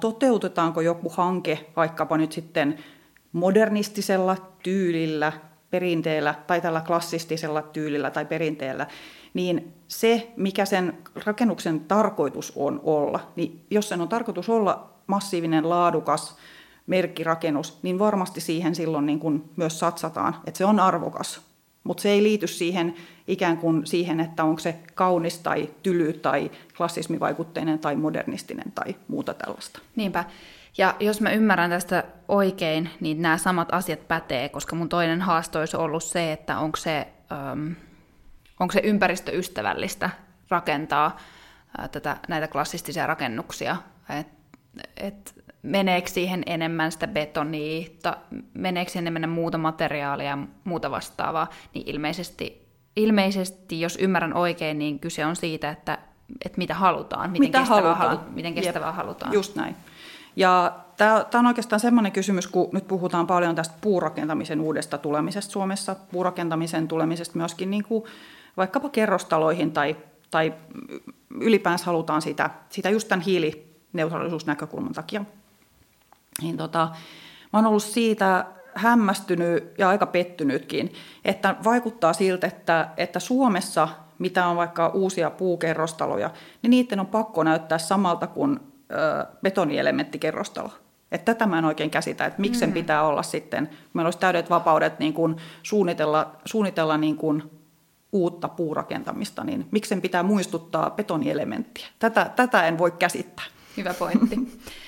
toteutetaanko joku hanke vaikkapa nyt sitten modernistisella tyylillä, perinteellä tai tällä klassistisella tyylillä tai perinteellä, niin se, mikä sen rakennuksen tarkoitus on olla, niin jos sen on tarkoitus olla massiivinen, laadukas merkkirakennus, niin varmasti siihen silloin niin kuin myös satsataan, että se on arvokas. Mutta se ei liity siihen ikään kuin siihen, että onko se kaunis tai tyly tai klassismivaikutteinen tai modernistinen tai muuta tällaista. Niinpä. Ja jos mä ymmärrän tästä oikein, niin nämä samat asiat pätee, koska mun toinen haasto olisi ollut se, että onko se... Um, onko se ympäristöystävällistä rakentaa ää, tätä, näitä klassistisia rakennuksia, että et meneekö siihen enemmän sitä betonia, ta, meneekö siihen enemmän muuta materiaalia ja muuta vastaavaa, niin ilmeisesti, ilmeisesti, jos ymmärrän oikein, niin kyse on siitä, että, että mitä halutaan, miten mitä kestävää, halutaan. Halu, miten kestävää Jep. halutaan. Just näin. Ja tämä on oikeastaan sellainen kysymys, kun nyt puhutaan paljon tästä puurakentamisen uudesta tulemisesta Suomessa, puurakentamisen tulemisesta myöskin niin kuin vaikkapa kerrostaloihin tai, tai ylipäänsä halutaan sitä, sitä just tämän hiilineutraalisuusnäkökulman takia. Niin tota, mä oon ollut siitä hämmästynyt ja aika pettynytkin, että vaikuttaa siltä, että, että Suomessa, mitä on vaikka uusia puukerrostaloja, niin niiden on pakko näyttää samalta kuin ö, betonielementtikerrostalo. Että tätä mä en oikein käsitä, että miksi sen mm. pitää olla sitten, meillä olisi täydet vapaudet niin kuin suunnitella, suunnitella niin kuin uutta puurakentamista, niin miksen pitää muistuttaa betonielementtiä? Tätä, tätä en voi käsittää. Hyvä pointti.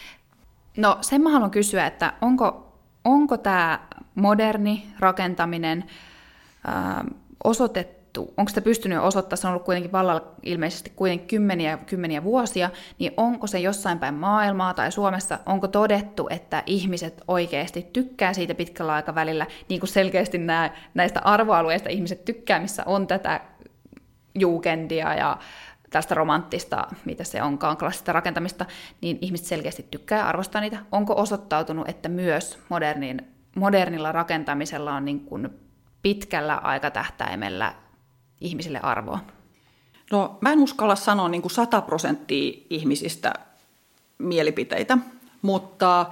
No sen mä haluan kysyä, että onko, onko tämä moderni rakentaminen ää, osoitettu onko se pystynyt osoittamaan, se on ollut kuitenkin vallalla ilmeisesti kuitenkin kymmeniä kymmeniä vuosia, niin onko se jossain päin maailmaa tai Suomessa, onko todettu, että ihmiset oikeasti tykkää siitä pitkällä aikavälillä, niin kuin selkeästi nämä, näistä arvoalueista ihmiset tykkää, missä on tätä juukendia ja tästä romanttista, mitä se onkaan, klassista rakentamista, niin ihmiset selkeästi tykkää arvostaa niitä. Onko osoittautunut, että myös modernin, modernilla rakentamisella on niin kuin pitkällä aikatähtäimellä ihmisille arvoa? No mä en uskalla sanoa niin kuin 100 prosenttia ihmisistä mielipiteitä, mutta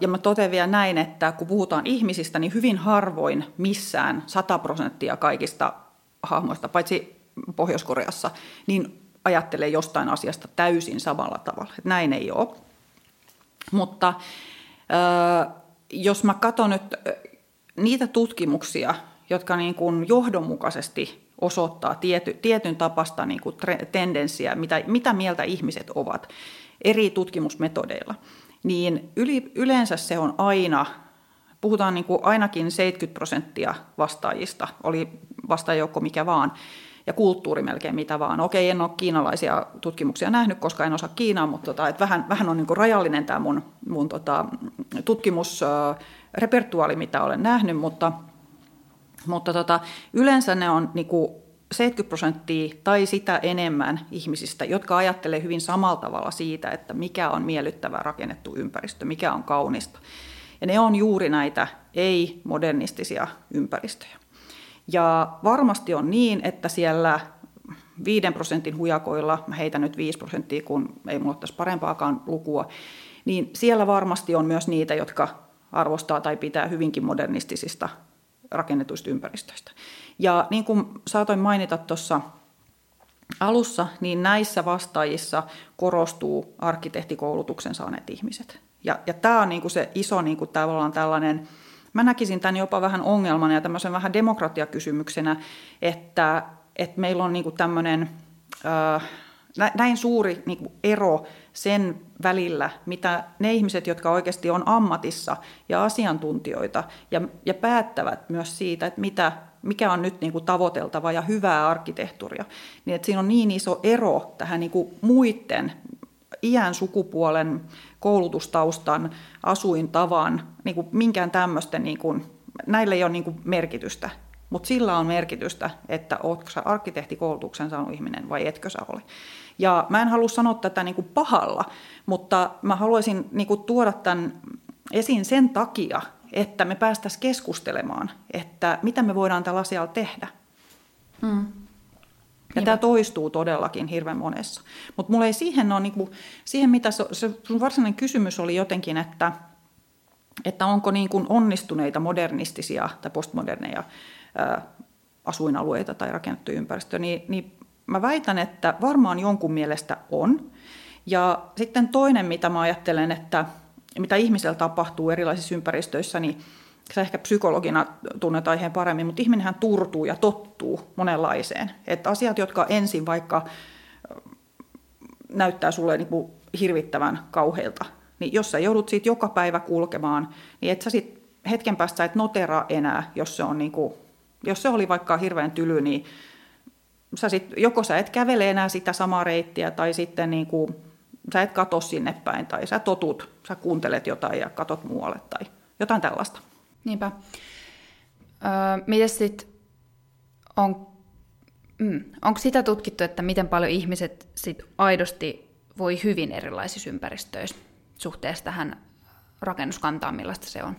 ja mä totean vielä näin, että kun puhutaan ihmisistä, niin hyvin harvoin missään 100 prosenttia kaikista hahmoista, paitsi Pohjois-Koreassa, niin ajattelee jostain asiasta täysin samalla tavalla. Että näin ei ole. Mutta jos mä katson nyt niitä tutkimuksia, jotka niin kuin johdonmukaisesti osoittaa tiety, tietyn tapasta niin kuin tendenssiä, mitä, mitä mieltä ihmiset ovat eri tutkimusmetodeilla, niin yli, yleensä se on aina, puhutaan niin kuin ainakin 70 prosenttia vastaajista, oli vastaajoukko mikä vaan, ja kulttuuri melkein mitä vaan. Okei, en ole kiinalaisia tutkimuksia nähnyt, koska en osaa Kiinaa, mutta tota, et vähän, vähän on niin kuin rajallinen tämä mun, mun tota, tutkimusrepertuaali, mitä olen nähnyt, mutta, mutta tota, yleensä ne on niin kuin 70 prosenttia tai sitä enemmän ihmisistä, jotka ajattelee hyvin samalla tavalla siitä, että mikä on miellyttävä rakennettu ympäristö, mikä on kaunista. Ja ne on juuri näitä ei-modernistisia ympäristöjä. Ja varmasti on niin, että siellä 5 prosentin hujakoilla, mä heitän nyt 5 prosenttia, kun ei mulla tässä parempaakaan lukua, niin siellä varmasti on myös niitä, jotka arvostaa tai pitää hyvinkin modernistisista rakennetuista ympäristöistä. Ja niin kuin saatoin mainita tuossa alussa, niin näissä vastaajissa korostuu arkkitehtikoulutuksen saaneet ihmiset. Ja, ja tämä on niin kuin se iso niin kuin tavallaan tällainen Mä näkisin tämän jopa vähän ongelmana ja tämmöisen vähän demokratiakysymyksenä, että, että meillä on niinku tämmöinen näin suuri niinku ero sen välillä, mitä ne ihmiset, jotka oikeasti on ammatissa ja asiantuntijoita ja, ja päättävät myös siitä, että mitä, mikä on nyt niinku tavoiteltava ja hyvää arkkitehtuuria, niin että siinä on niin iso ero tähän niinku muiden iän, sukupuolen, koulutustaustan, asuintavan, niin kuin minkään tämmöisten, niin kuin, näillä ei ole niin kuin merkitystä. Mutta sillä on merkitystä, että oletko sä arkkitehtikoulutuksen saanut ihminen vai etkö sä ole. Ja mä en halua sanoa tätä niin kuin pahalla, mutta mä haluaisin niin kuin tuoda tämän esiin sen takia, että me päästäisiin keskustelemaan, että mitä me voidaan tällä asialla tehdä. Mm. Ja tämä toistuu todellakin hirveän monessa. Mutta mulla ei siihen ole, niinku, siihen mitä se, se sun varsinainen kysymys oli jotenkin, että, että onko niin kuin onnistuneita modernistisia tai postmoderneja ää, asuinalueita tai rakennettu ympäristö, niin, niin mä väitän, että varmaan jonkun mielestä on. Ja sitten toinen, mitä mä ajattelen, että mitä ihmisellä tapahtuu erilaisissa ympäristöissä, niin sä ehkä psykologina tunnet aiheen paremmin, mutta ihminenhän turtuu ja tottuu monenlaiseen. Että asiat, jotka ensin vaikka näyttää sulle niin kuin hirvittävän kauheilta, niin jos sä joudut siitä joka päivä kulkemaan, niin et sä sit hetken päästä et notera enää, jos se, on niin kuin, jos se oli vaikka hirveän tyly, niin sä sit, joko sä et kävele enää sitä samaa reittiä, tai sitten niin kuin, sä et katso sinne päin, tai sä totut, sä kuuntelet jotain ja katot muualle, tai jotain tällaista. Niinpä. Öö, miten sitten on, mm, onko sitä tutkittu, että miten paljon ihmiset sit aidosti voi hyvin erilaisissa ympäristöissä suhteessa tähän rakennuskantaan, millaista se on?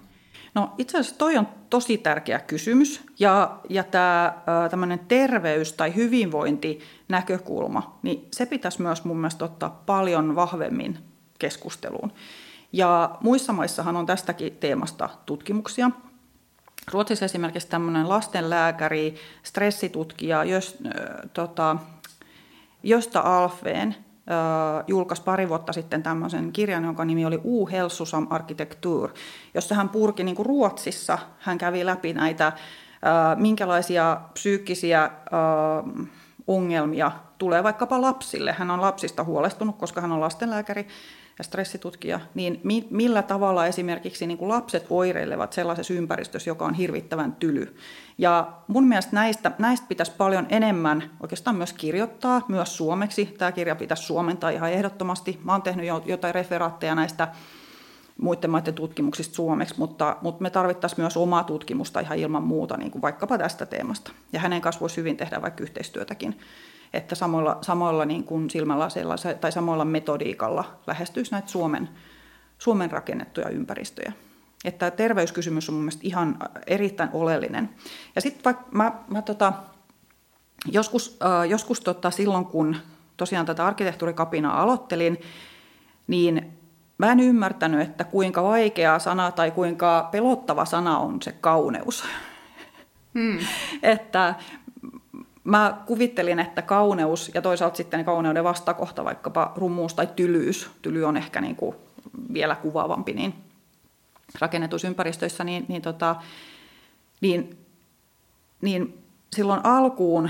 No itse asiassa toi on tosi tärkeä kysymys ja, ja tämä terveys- tai hyvinvointinäkökulma, niin se pitäisi myös mun mielestä ottaa paljon vahvemmin keskusteluun. Ja muissa maissahan on tästäkin teemasta tutkimuksia. Ruotsissa esimerkiksi tämmöinen lastenlääkäri, stressitutkija, jos, äh, tota, Josta Alfveen julkaisi pari vuotta sitten tämmöisen kirjan, jonka nimi oli U Helsusam Arkitektur, jossa hän purki niin kuin Ruotsissa, hän kävi läpi näitä, minkälaisia psyykkisiä ongelmia tulee vaikkapa lapsille. Hän on lapsista huolestunut, koska hän on lastenlääkäri ja stressitutkija, niin mi- millä tavalla esimerkiksi niin kuin lapset oireilevat sellaisessa ympäristössä, joka on hirvittävän tyly. Ja mun mielestä näistä, näistä pitäisi paljon enemmän oikeastaan myös kirjoittaa, myös suomeksi. Tämä kirja pitäisi suomentaa ihan ehdottomasti. Mä oon tehnyt jo, jotain referaatteja näistä muiden maiden tutkimuksista suomeksi, mutta, mutta me tarvittaisiin myös omaa tutkimusta ihan ilman muuta, niin kuin vaikkapa tästä teemasta. Ja hänen kanssa voisi hyvin tehdä vaikka yhteistyötäkin, että samoilla, samoilla niin kuin silmälaseilla tai samoilla metodiikalla lähestyisi näitä Suomen, Suomen rakennettuja ympäristöjä. Että terveyskysymys on mun mielestä ihan erittäin oleellinen. Ja sitten vaikka mä, mä tota, joskus, äh, joskus tota, silloin, kun tosiaan tätä arkkitehtuurikapinaa aloittelin, niin Mä en ymmärtänyt, että kuinka vaikea sana tai kuinka pelottava sana on se kauneus. Hmm. että mä kuvittelin, että kauneus ja toisaalta sitten kauneuden vastakohta, vaikkapa rummuus tai tylyys, tyly on ehkä niin kuin vielä kuvaavampi, niin rakennetuissa ympäristöissä, niin, niin, tota, niin, niin silloin alkuun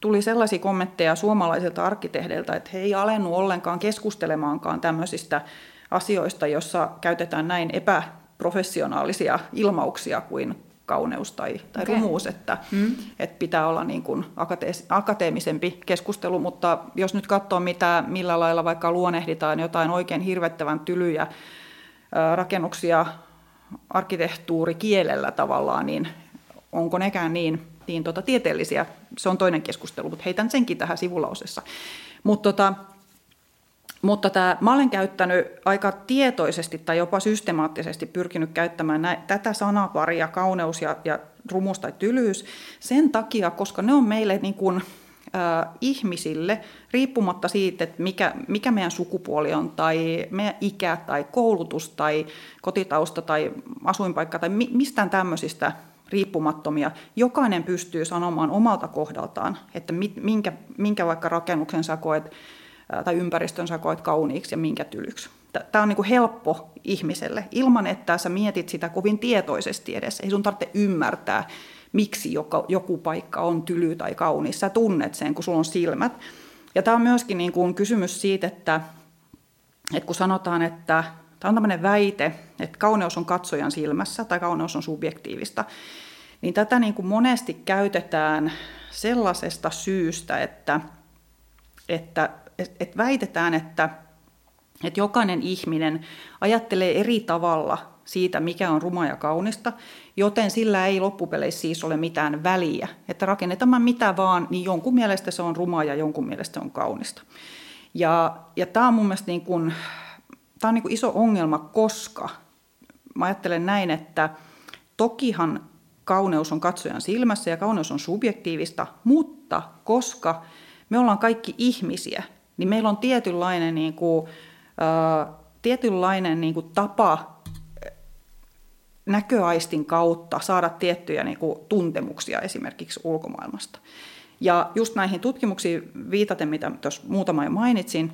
tuli sellaisia kommentteja suomalaisilta arkkitehdeiltä, että he ei alennu ollenkaan keskustelemaankaan tämmöisistä asioista, jossa käytetään näin epäprofessionaalisia ilmauksia kuin kauneus tai, tai okay. rumuus, että, mm. että pitää olla niin kuin akate- akateemisempi keskustelu, mutta jos nyt katsoo, mitä, millä lailla vaikka luonehditaan jotain oikein hirvettävän tylyjä rakennuksia arkkitehtuurikielellä tavallaan, niin onko nekään niin, niin tota, tieteellisiä, se on toinen keskustelu, mutta heitän senkin tähän sivulausessa. Mutta tota, mutta tämä, mä olen käyttänyt aika tietoisesti tai jopa systemaattisesti pyrkinyt käyttämään nä, tätä sanaparia, kauneus ja, ja rumus tai tylyys, sen takia, koska ne on meille niin kuin, äh, ihmisille, riippumatta siitä, että mikä, mikä meidän sukupuoli on, tai meidän ikä, tai koulutus, tai kotitausta, tai asuinpaikka, tai mi, mistään tämmöisistä riippumattomia. Jokainen pystyy sanomaan omalta kohdaltaan, että minkä, minkä vaikka rakennuksen sä koet tai ympäristön sä koet kauniiksi ja minkä tylyksi. Tämä on niin kuin helppo ihmiselle, ilman että sä mietit sitä kovin tietoisesti edes. Ei sun tarvitse ymmärtää, miksi joku paikka on tyly tai kaunis. Sä tunnet sen, kun sulla on silmät. Ja tämä on myöskin niin kuin kysymys siitä, että, että kun sanotaan, että tämä on tämmöinen väite, että kauneus on katsojan silmässä tai kauneus on subjektiivista, niin tätä niin kuin monesti käytetään sellaisesta syystä, että, että että väitetään, että, että jokainen ihminen ajattelee eri tavalla siitä, mikä on ruma ja kaunista, joten sillä ei loppupeleissä siis ole mitään väliä. Että rakennetaan mitä vaan, niin jonkun mielestä se on ruma ja jonkun mielestä se on kaunista. Ja, ja tämä on mun mielestä niin kuin, tämä on niin kuin iso ongelma, koska mä ajattelen näin, että tokihan kauneus on katsojan silmässä ja kauneus on subjektiivista, mutta koska me ollaan kaikki ihmisiä, niin meillä on tietynlainen, niin kuin, äh, tietynlainen niin kuin tapa näköaistin kautta saada tiettyjä niin kuin, tuntemuksia esimerkiksi ulkomaailmasta. Ja just näihin tutkimuksiin viitaten, mitä tuossa muutama jo mainitsin,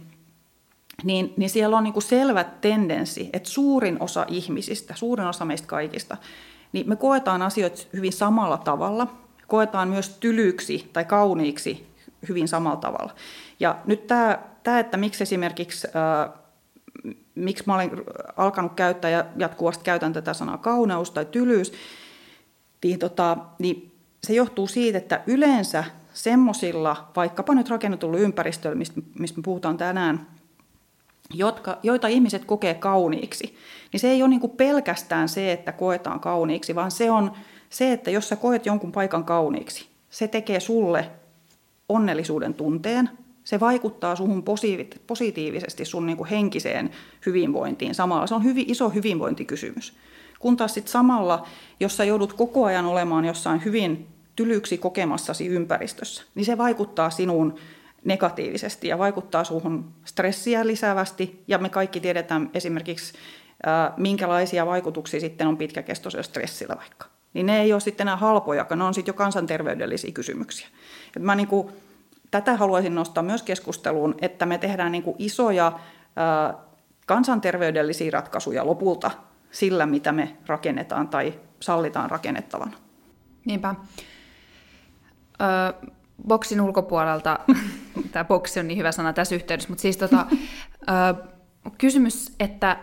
niin, niin siellä on niin kuin selvä tendenssi, että suurin osa ihmisistä, suurin osa meistä kaikista, niin me koetaan asioita hyvin samalla tavalla, koetaan myös tylyksi tai kauniiksi hyvin samalla tavalla. Ja nyt tämä, tämä että miksi esimerkiksi, miksi mä olen alkanut käyttää ja jatkuvasti käytän tätä sanaa kauneus tai tylyys, niin, tota, niin se johtuu siitä, että yleensä semmoisilla, vaikkapa nyt rakennetulla ympäristöllä, mistä, mistä me puhutaan tänään, jotka, joita ihmiset kokee kauniiksi, niin se ei ole niin pelkästään se, että koetaan kauniiksi, vaan se on se, että jos sä koet jonkun paikan kauniiksi, se tekee sulle onnellisuuden tunteen, se vaikuttaa suhun positiivisesti sun niin kuin henkiseen hyvinvointiin samalla. Se on hyvin iso hyvinvointikysymys. Kun taas sitten samalla, jos sä joudut koko ajan olemaan jossain hyvin tylyksi kokemassasi ympäristössä, niin se vaikuttaa sinuun negatiivisesti ja vaikuttaa suhun stressiä lisäävästi. Ja me kaikki tiedetään esimerkiksi, minkälaisia vaikutuksia sitten on pitkäkestoisella stressillä vaikka. Niin ne ei ole sitten enää halpoja, ne on sitten jo kansanterveydellisiä kysymyksiä. Et mä niin kuin, tätä haluaisin nostaa myös keskusteluun, että me tehdään niin kuin isoja kansanterveydellisiä ratkaisuja lopulta sillä, mitä me rakennetaan tai sallitaan rakennettavan. Niinpä. Ö, boksin ulkopuolelta, tämä boksi on niin hyvä sana tässä yhteydessä, mutta siis tota, ö, kysymys, että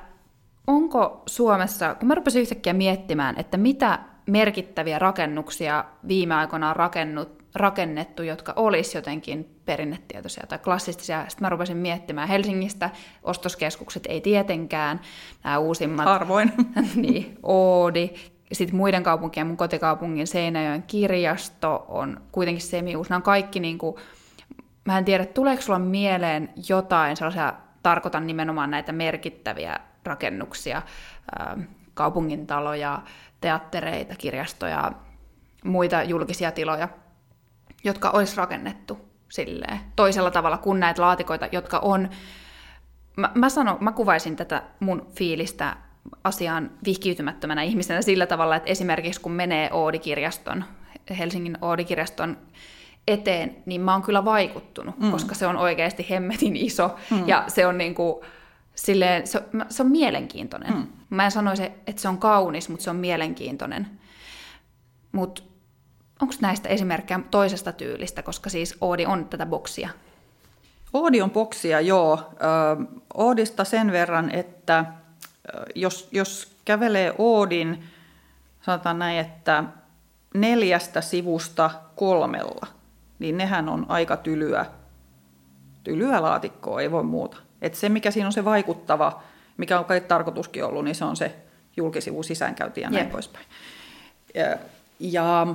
onko Suomessa, kun mä rupesin yhtäkkiä miettimään, että mitä merkittäviä rakennuksia viime aikoina on rakennut, rakennettu, jotka olisi jotenkin perinnetietoisia tai klassistisia. Sitten mä rupesin miettimään Helsingistä, ostoskeskukset ei tietenkään, nämä uusimmat. Harvoin. niin, Oodi, sitten muiden kaupunkien, mun kotikaupungin Seinäjoen kirjasto on kuitenkin semi-uusi. Nämä on kaikki, niin kuin, mä en tiedä, tuleeko sulla mieleen jotain sellaisia, tarkoitan nimenomaan näitä merkittäviä rakennuksia, kaupungintaloja, teattereita, kirjastoja, muita julkisia tiloja, jotka olisi rakennettu silleen, toisella tavalla kuin näitä laatikoita, jotka on... Mä, mä, sanon, mä kuvaisin tätä mun fiilistä asiaan vihkiytymättömänä ihmisenä sillä tavalla, että esimerkiksi kun menee Oodi-kirjaston, Helsingin Oodi-kirjaston eteen, niin mä oon kyllä vaikuttunut, mm. koska se on oikeasti hemmetin iso mm. ja se on niinku, silleen, se, se on mielenkiintoinen. Mm. Mä en sanoisi, että se on kaunis, mutta se on mielenkiintoinen. Mutta onko näistä esimerkkejä toisesta tyylistä, koska siis Oodi on tätä boksia? Oodi on boksia, joo. Oodista sen verran, että jos, jos kävelee Oodin, sanotaan näin, että neljästä sivusta kolmella, niin nehän on aika tylyä, tylyä laatikkoa, ei voi muuta. Et se, mikä siinä on se vaikuttava, mikä on kai tarkoituskin ollut, niin se on se julkisivu sisäänkäynti ja näin Jep. poispäin. Ja, ja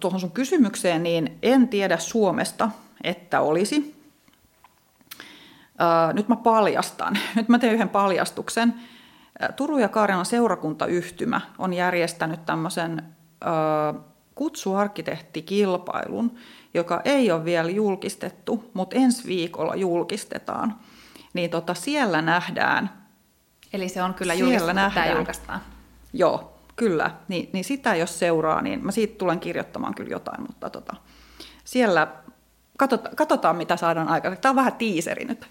tuohon sun kysymykseen, niin en tiedä Suomesta, että olisi. Nyt mä paljastan. Nyt mä teen yhden paljastuksen. Turun ja Kaarinan seurakuntayhtymä on järjestänyt tämmöisen kutsuarkkitehtikilpailun, joka ei ole vielä julkistettu, mutta ensi viikolla julkistetaan. Niin tota, siellä nähdään. Eli se on kyllä julkistettu, nähdään. julkaistaan. Joo, kyllä. Niin, niin sitä jos seuraa, niin mä siitä tulen kirjoittamaan kyllä jotain, mutta tota, siellä katsotaan, katsotaan, mitä saadaan aikaan. Tämä on vähän tiiseri nyt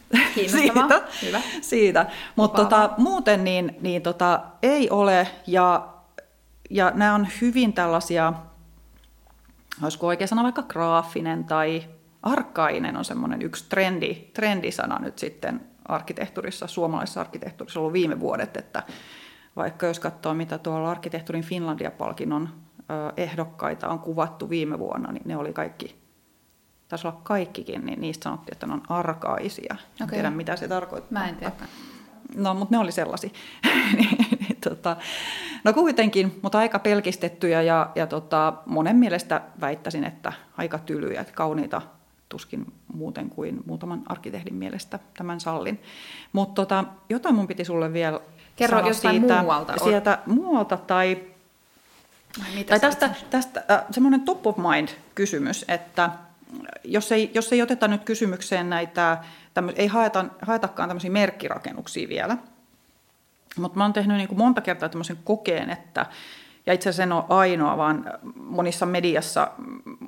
siitä. Hyvä. siitä. Mutta tota, muuten niin, niin tota, ei ole, ja, ja nämä on hyvin tällaisia olisiko oikein sana vaikka graafinen tai arkainen on semmoinen yksi trendi, trendisana nyt sitten arkkitehtuurissa, suomalaisessa arkkitehtuurissa ollut viime vuodet, että vaikka jos katsoo, mitä tuolla arkkitehtuurin Finlandia-palkinnon ehdokkaita on kuvattu viime vuonna, niin ne oli kaikki, taisi olla kaikkikin, niin niistä sanottiin, että ne on arkaisia. Okay. En tiedä, mitä se tarkoittaa. Mä en tiedä. No, mutta ne oli sellaisia. Niin, tota, no kuitenkin, mutta aika pelkistettyjä ja, ja tota, monen mielestä väittäisin, että aika tylyjä, että kauniita tuskin muuten kuin muutaman arkkitehdin mielestä tämän sallin. Mutta tota, jotain mun piti sulle vielä Kerro jostain siitä, muualta. Sieltä muualta tai, Mitä tai tästä, tästä äh, semmoinen top of mind kysymys, että jos ei, jos ei oteta nyt kysymykseen näitä, tämmö, ei haeta, haetakaan tämmöisiä merkkirakennuksia vielä, mutta mä oon tehnyt niin kuin monta kertaa tämmöisen kokeen, että, ja itse asiassa en ole ainoa, vaan monissa mediassa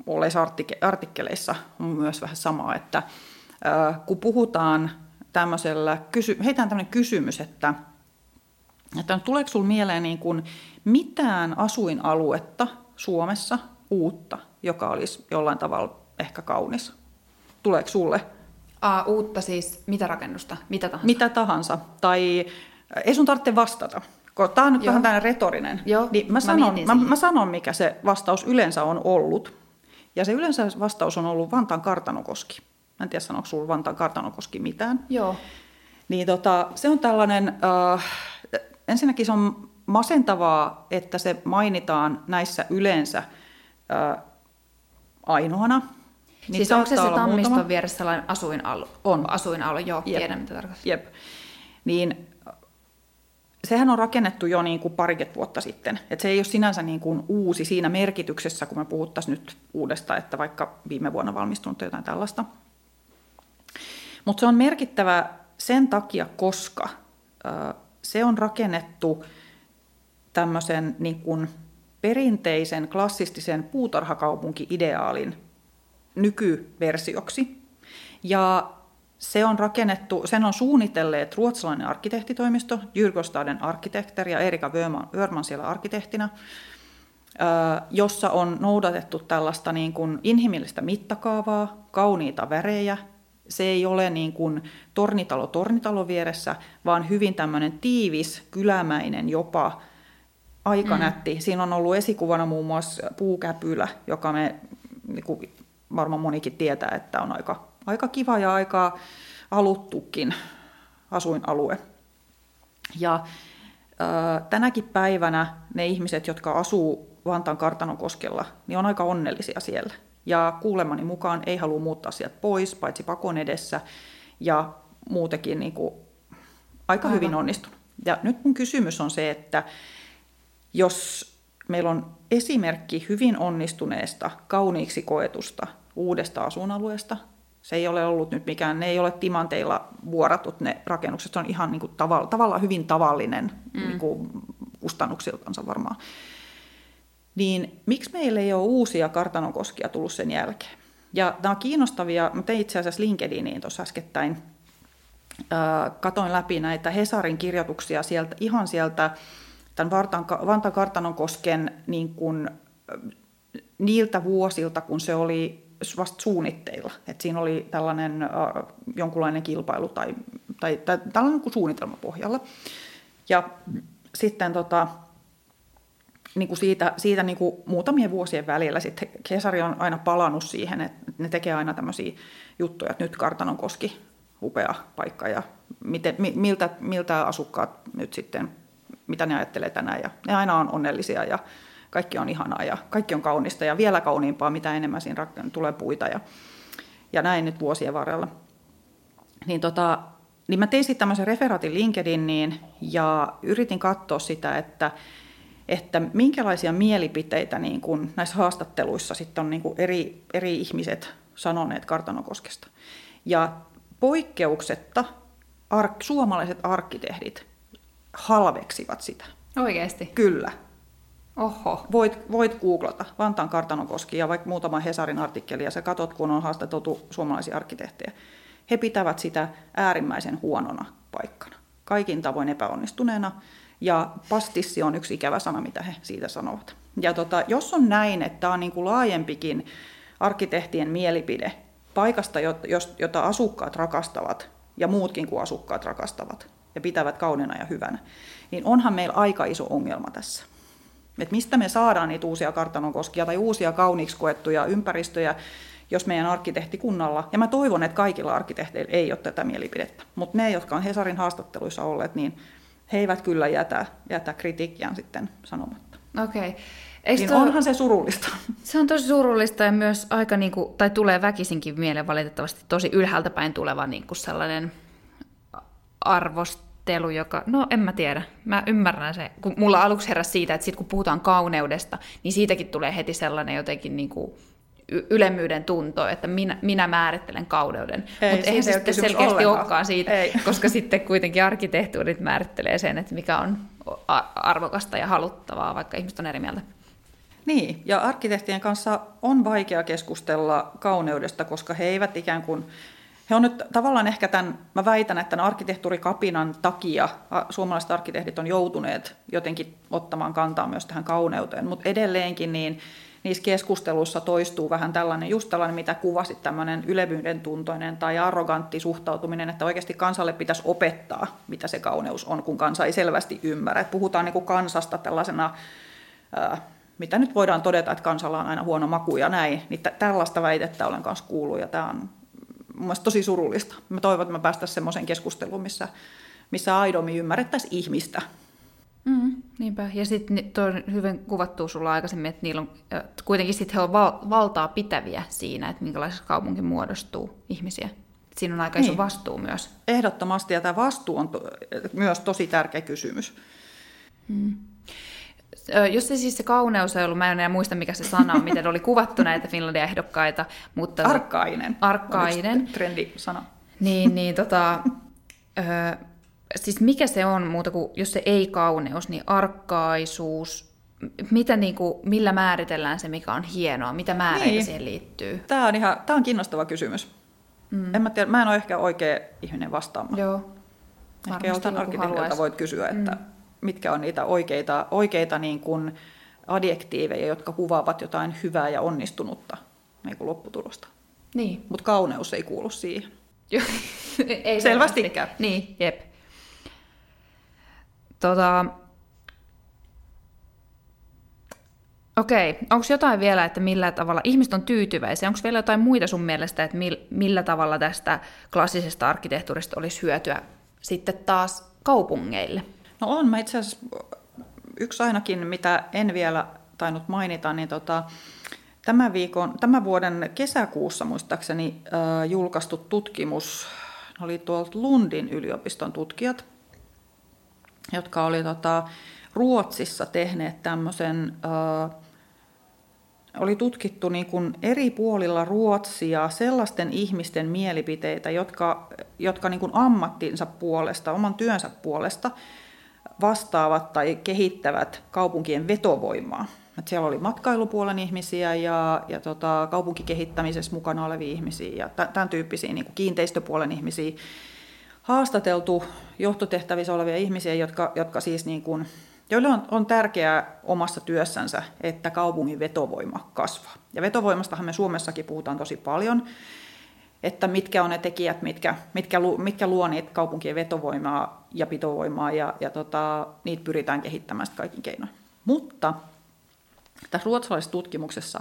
olleissa artikkeleissa on myös vähän samaa, että äh, kun puhutaan tämmöisellä, kysy, heitään tämmöinen kysymys, että, että tuleeko sinulle mieleen niin kuin mitään asuinaluetta Suomessa uutta, joka olisi jollain tavalla ehkä kaunis? Tuleeko sulle? Aa, uutta siis, mitä rakennusta? Mitä tahansa? Mitä tahansa. Tai ei sun tarvitse vastata. Tämä on nyt Joo. vähän tämmöinen retorinen. Joo, niin mä, mä, sanon, mä, mä sanon, mikä se vastaus yleensä on ollut. Ja se yleensä vastaus on ollut Vantaan kartanokoski. Mä en tiedä, sanoiko sinulla Vantaan kartanokoski mitään. Joo. Niin tota, se on tällainen, äh, ensinnäkin se on masentavaa, että se mainitaan näissä yleensä äh, ainoana. Niin siis onko se se Tammiston muutama... vieressä sellainen asuinalue? On. Asuinalue, joo, Jep. tiedän mitä tarkoittaa. Jep. Niin sehän on rakennettu jo niin kuin parikymmentä vuotta sitten. Et se ei ole sinänsä niin kuin uusi siinä merkityksessä, kun me puhuttaisiin nyt uudesta, että vaikka viime vuonna valmistunut tai jotain tällaista. Mutta se on merkittävä sen takia, koska se on rakennettu tämmöisen niin kuin perinteisen klassistisen puutarhakaupunki-ideaalin nykyversioksi. Ja se on rakennettu, sen on suunnitelleet ruotsalainen arkkitehtitoimisto, Jyrkostaden arkkitehter ja Erika Wörman siellä arkkitehtina, jossa on noudatettu tällaista niin kuin inhimillistä mittakaavaa, kauniita värejä, se ei ole niin kuin tornitalo tornitalo vieressä, vaan hyvin tämmöinen tiivis, kylämäinen jopa, aika mm. nätti. Siinä on ollut esikuvana muun muassa puukäpylä, joka me niin kuin varmaan monikin tietää, että on aika, aika kiva ja aika aluttukin asuinalue. Ja äh, tänäkin päivänä ne ihmiset, jotka asuu Vantaan kartanokoskella, niin on aika onnellisia siellä. Ja kuulemani mukaan ei halua muuttaa sieltä pois, paitsi pakon edessä. Ja muutenkin niin kuin, aika Aivan. hyvin onnistunut. Ja nyt mun kysymys on se, että jos meillä on esimerkki hyvin onnistuneesta, kauniiksi koetusta uudesta asuinalueesta, se ei ole ollut nyt mikään, ne ei ole timanteilla vuoratut ne rakennukset, se on ihan niin kuin tavalla, tavallaan hyvin tavallinen mm. niin kuin kustannuksiltansa varmaan. Niin miksi meillä ei ole uusia kartanonkoskia tullut sen jälkeen? Ja nämä on kiinnostavia, mä tein itse asiassa LinkedIniin tuossa äskettäin, katoin läpi näitä Hesarin kirjoituksia sieltä, ihan sieltä tämän Vartan, Vantan Kartanonkosken niin kuin, niiltä vuosilta, kun se oli vasta suunnitteilla. Et siinä oli tällainen äh, jonkunlainen kilpailu tai, tai, tai tällainen kuin suunnitelma pohjalla. Ja sitten tota, niin kuin siitä, siitä niin kuin muutamien vuosien välillä sitten Kesari on aina palannut siihen, että ne tekee aina tämmöisiä juttuja, että nyt Kartanon koski upea paikka ja miten, miltä, miltä asukkaat nyt sitten, mitä ne ajattelee tänään ja ne aina on onnellisia ja kaikki on ihanaa ja kaikki on kaunista ja vielä kauniimpaa, mitä enemmän siinä tulee puita ja, ja näin nyt vuosien varrella. Niin, tota, niin mä tein sitten tämmöisen referaatin LinkedIniin ja yritin katsoa sitä, että, että minkälaisia mielipiteitä niin kun näissä haastatteluissa sitten on niin kun eri, eri ihmiset sanoneet Kartanokoskesta. Ja poikkeuksetta ark, suomalaiset arkkitehdit halveksivat sitä. Oikeasti? Kyllä. Oho. Voit, voit googlata Vantaan kartanokoski ja vaikka muutama Hesarin artikkeli ja sä katot, kun on haastateltu suomalaisia arkkitehtejä. He pitävät sitä äärimmäisen huonona paikkana. Kaikin tavoin epäonnistuneena. Ja pastissi on yksi ikävä sana, mitä he siitä sanovat. Ja tota, jos on näin, että tämä on niin kuin laajempikin arkkitehtien mielipide paikasta, jota asukkaat rakastavat ja muutkin kuin asukkaat rakastavat ja pitävät kaunina ja hyvänä, niin onhan meillä aika iso ongelma tässä. Et mistä me saadaan niitä uusia kartanonkoskia tai uusia kauniiksi koettuja ympäristöjä, jos meidän arkkitehtikunnalla, ja mä toivon, että kaikilla arkkitehteilla ei ole tätä mielipidettä, mutta ne, jotka on Hesarin haastatteluissa olleet, niin he eivät kyllä jätä, jätä kritiikkiään sitten sanomatta. Okei. Okay. niin tuo... onhan se surullista. Se on tosi surullista ja myös aika, niin kuin, tai tulee väkisinkin mieleen valitettavasti tosi ylhäältä päin tuleva niin kuin sellainen arvost, ajattelu, joka, no en mä tiedä, mä ymmärrän se, kun mulla aluksi heräsi siitä, että sit kun puhutaan kauneudesta, niin siitäkin tulee heti sellainen jotenkin niin kuin ylemmyyden tunto, että minä, minä määrittelen kauneuden. Mutta eihän se sitten selkeästi ollenkaan. olekaan siitä, Ei. koska sitten kuitenkin arkkitehtuurit määrittelee sen, että mikä on arvokasta ja haluttavaa, vaikka ihmiset on eri mieltä. Niin, ja arkkitehtien kanssa on vaikea keskustella kauneudesta, koska he eivät ikään kuin he on nyt tavallaan ehkä tämän, mä väitän, että tämän arkkitehtuurikapinan takia suomalaiset arkkitehdit on joutuneet jotenkin ottamaan kantaa myös tähän kauneuteen, mutta edelleenkin niin niissä keskusteluissa toistuu vähän tällainen, just tällainen, mitä kuvasit, tämmöinen ylevyyden tuntoinen tai arrogantti suhtautuminen, että oikeasti kansalle pitäisi opettaa, mitä se kauneus on, kun kansa ei selvästi ymmärrä. Et puhutaan niin kuin kansasta tällaisena, mitä nyt voidaan todeta, että kansalla on aina huono maku ja näin, niin tällaista väitettä olen kanssa kuullut ja tämä on mun tosi surullista. Mä toivon, että me päästäisiin semmoiseen keskusteluun, missä, missä aidommin ymmärrettäisiin ihmistä. Mm, niinpä. Ja sitten tuo on hyvin kuvattu sulla aikaisemmin, että niillä on, kuitenkin sitten he on val, valtaa pitäviä siinä, että minkälaisessa kaupunki muodostuu ihmisiä. Siinä on aika iso niin. vastuu myös. Ehdottomasti, ja tämä vastuu on to, myös tosi tärkeä kysymys. Mm. Jos se siis se kauneus ei ollut, mä en enää muista mikä se sana on, miten oli kuvattu näitä Finlandia-ehdokkaita. Mutta arkkainen. Arkkainen. Trendi-sana. Niin, niin tota, siis mikä se on muuta kuin, jos se ei kauneus, niin arkkaisuus, mitä niin kuin, millä määritellään se, mikä on hienoa, mitä määreitä niin. siihen liittyy? Tämä on, ihan, tämä on kiinnostava kysymys. Mm. En mä, tiedä, mä en ole ehkä oikea ihminen vastaamaan. Joo. Ehkä joltain arkkitehdilta voit kysyä, että mm mitkä on niitä oikeita, oikeita niin kuin adjektiiveja, jotka kuvaavat jotain hyvää ja onnistunutta niin kuin lopputulosta. Niin. Mutta kauneus ei kuulu siihen. Ei Selvästikään. Niin, jep. Tota, Okei, onko jotain vielä, että millä tavalla ihmiset on tyytyväisiä? Onko vielä jotain muita sun mielestä, että millä tavalla tästä klassisesta arkkitehtuurista olisi hyötyä sitten taas kaupungeille? No on, mä itse asiassa yksi ainakin, mitä en vielä tainnut mainita, niin tota, tämän, viikon, tämän vuoden kesäkuussa muistaakseni äh, julkaistu tutkimus oli tuolta Lundin yliopiston tutkijat, jotka oli tota, Ruotsissa tehneet tämmöisen, äh, oli tutkittu niin kuin eri puolilla Ruotsia sellaisten ihmisten mielipiteitä, jotka, jotka niin kuin ammattinsa puolesta, oman työnsä puolesta vastaavat tai kehittävät kaupunkien vetovoimaa. Et siellä oli matkailupuolen ihmisiä ja, ja tota, kaupunkikehittämisessä mukana olevia ihmisiä ja tämän tyyppisiä niin kuin kiinteistöpuolen ihmisiä. Haastateltu johtotehtävissä olevia ihmisiä, jotka, jotka siis niin kuin, joille on, on tärkeää omassa työssänsä, että kaupungin vetovoima kasvaa. Ja vetovoimastahan me Suomessakin puhutaan tosi paljon, että mitkä on ne tekijät, mitkä, mitkä, mitkä luo niitä kaupunkien vetovoimaa ja pitovoimaa, ja, ja tota, niitä pyritään kehittämään kaikin keinoin. Mutta tässä ruotsalaisessa tutkimuksessa,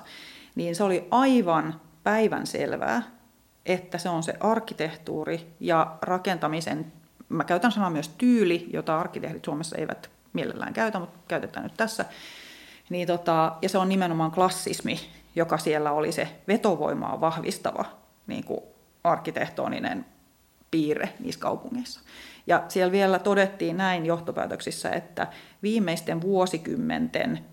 niin se oli aivan päivän selvää, että se on se arkkitehtuuri ja rakentamisen, mä käytän sanaa myös tyyli, jota arkkitehdit Suomessa eivät mielellään käytä, mutta käytetään nyt tässä. Niin tota, ja se on nimenomaan klassismi, joka siellä oli se vetovoimaa vahvistava niin kuin arkkitehtoninen piirre niissä kaupungeissa. Ja siellä vielä todettiin näin johtopäätöksissä, että viimeisten vuosikymmenten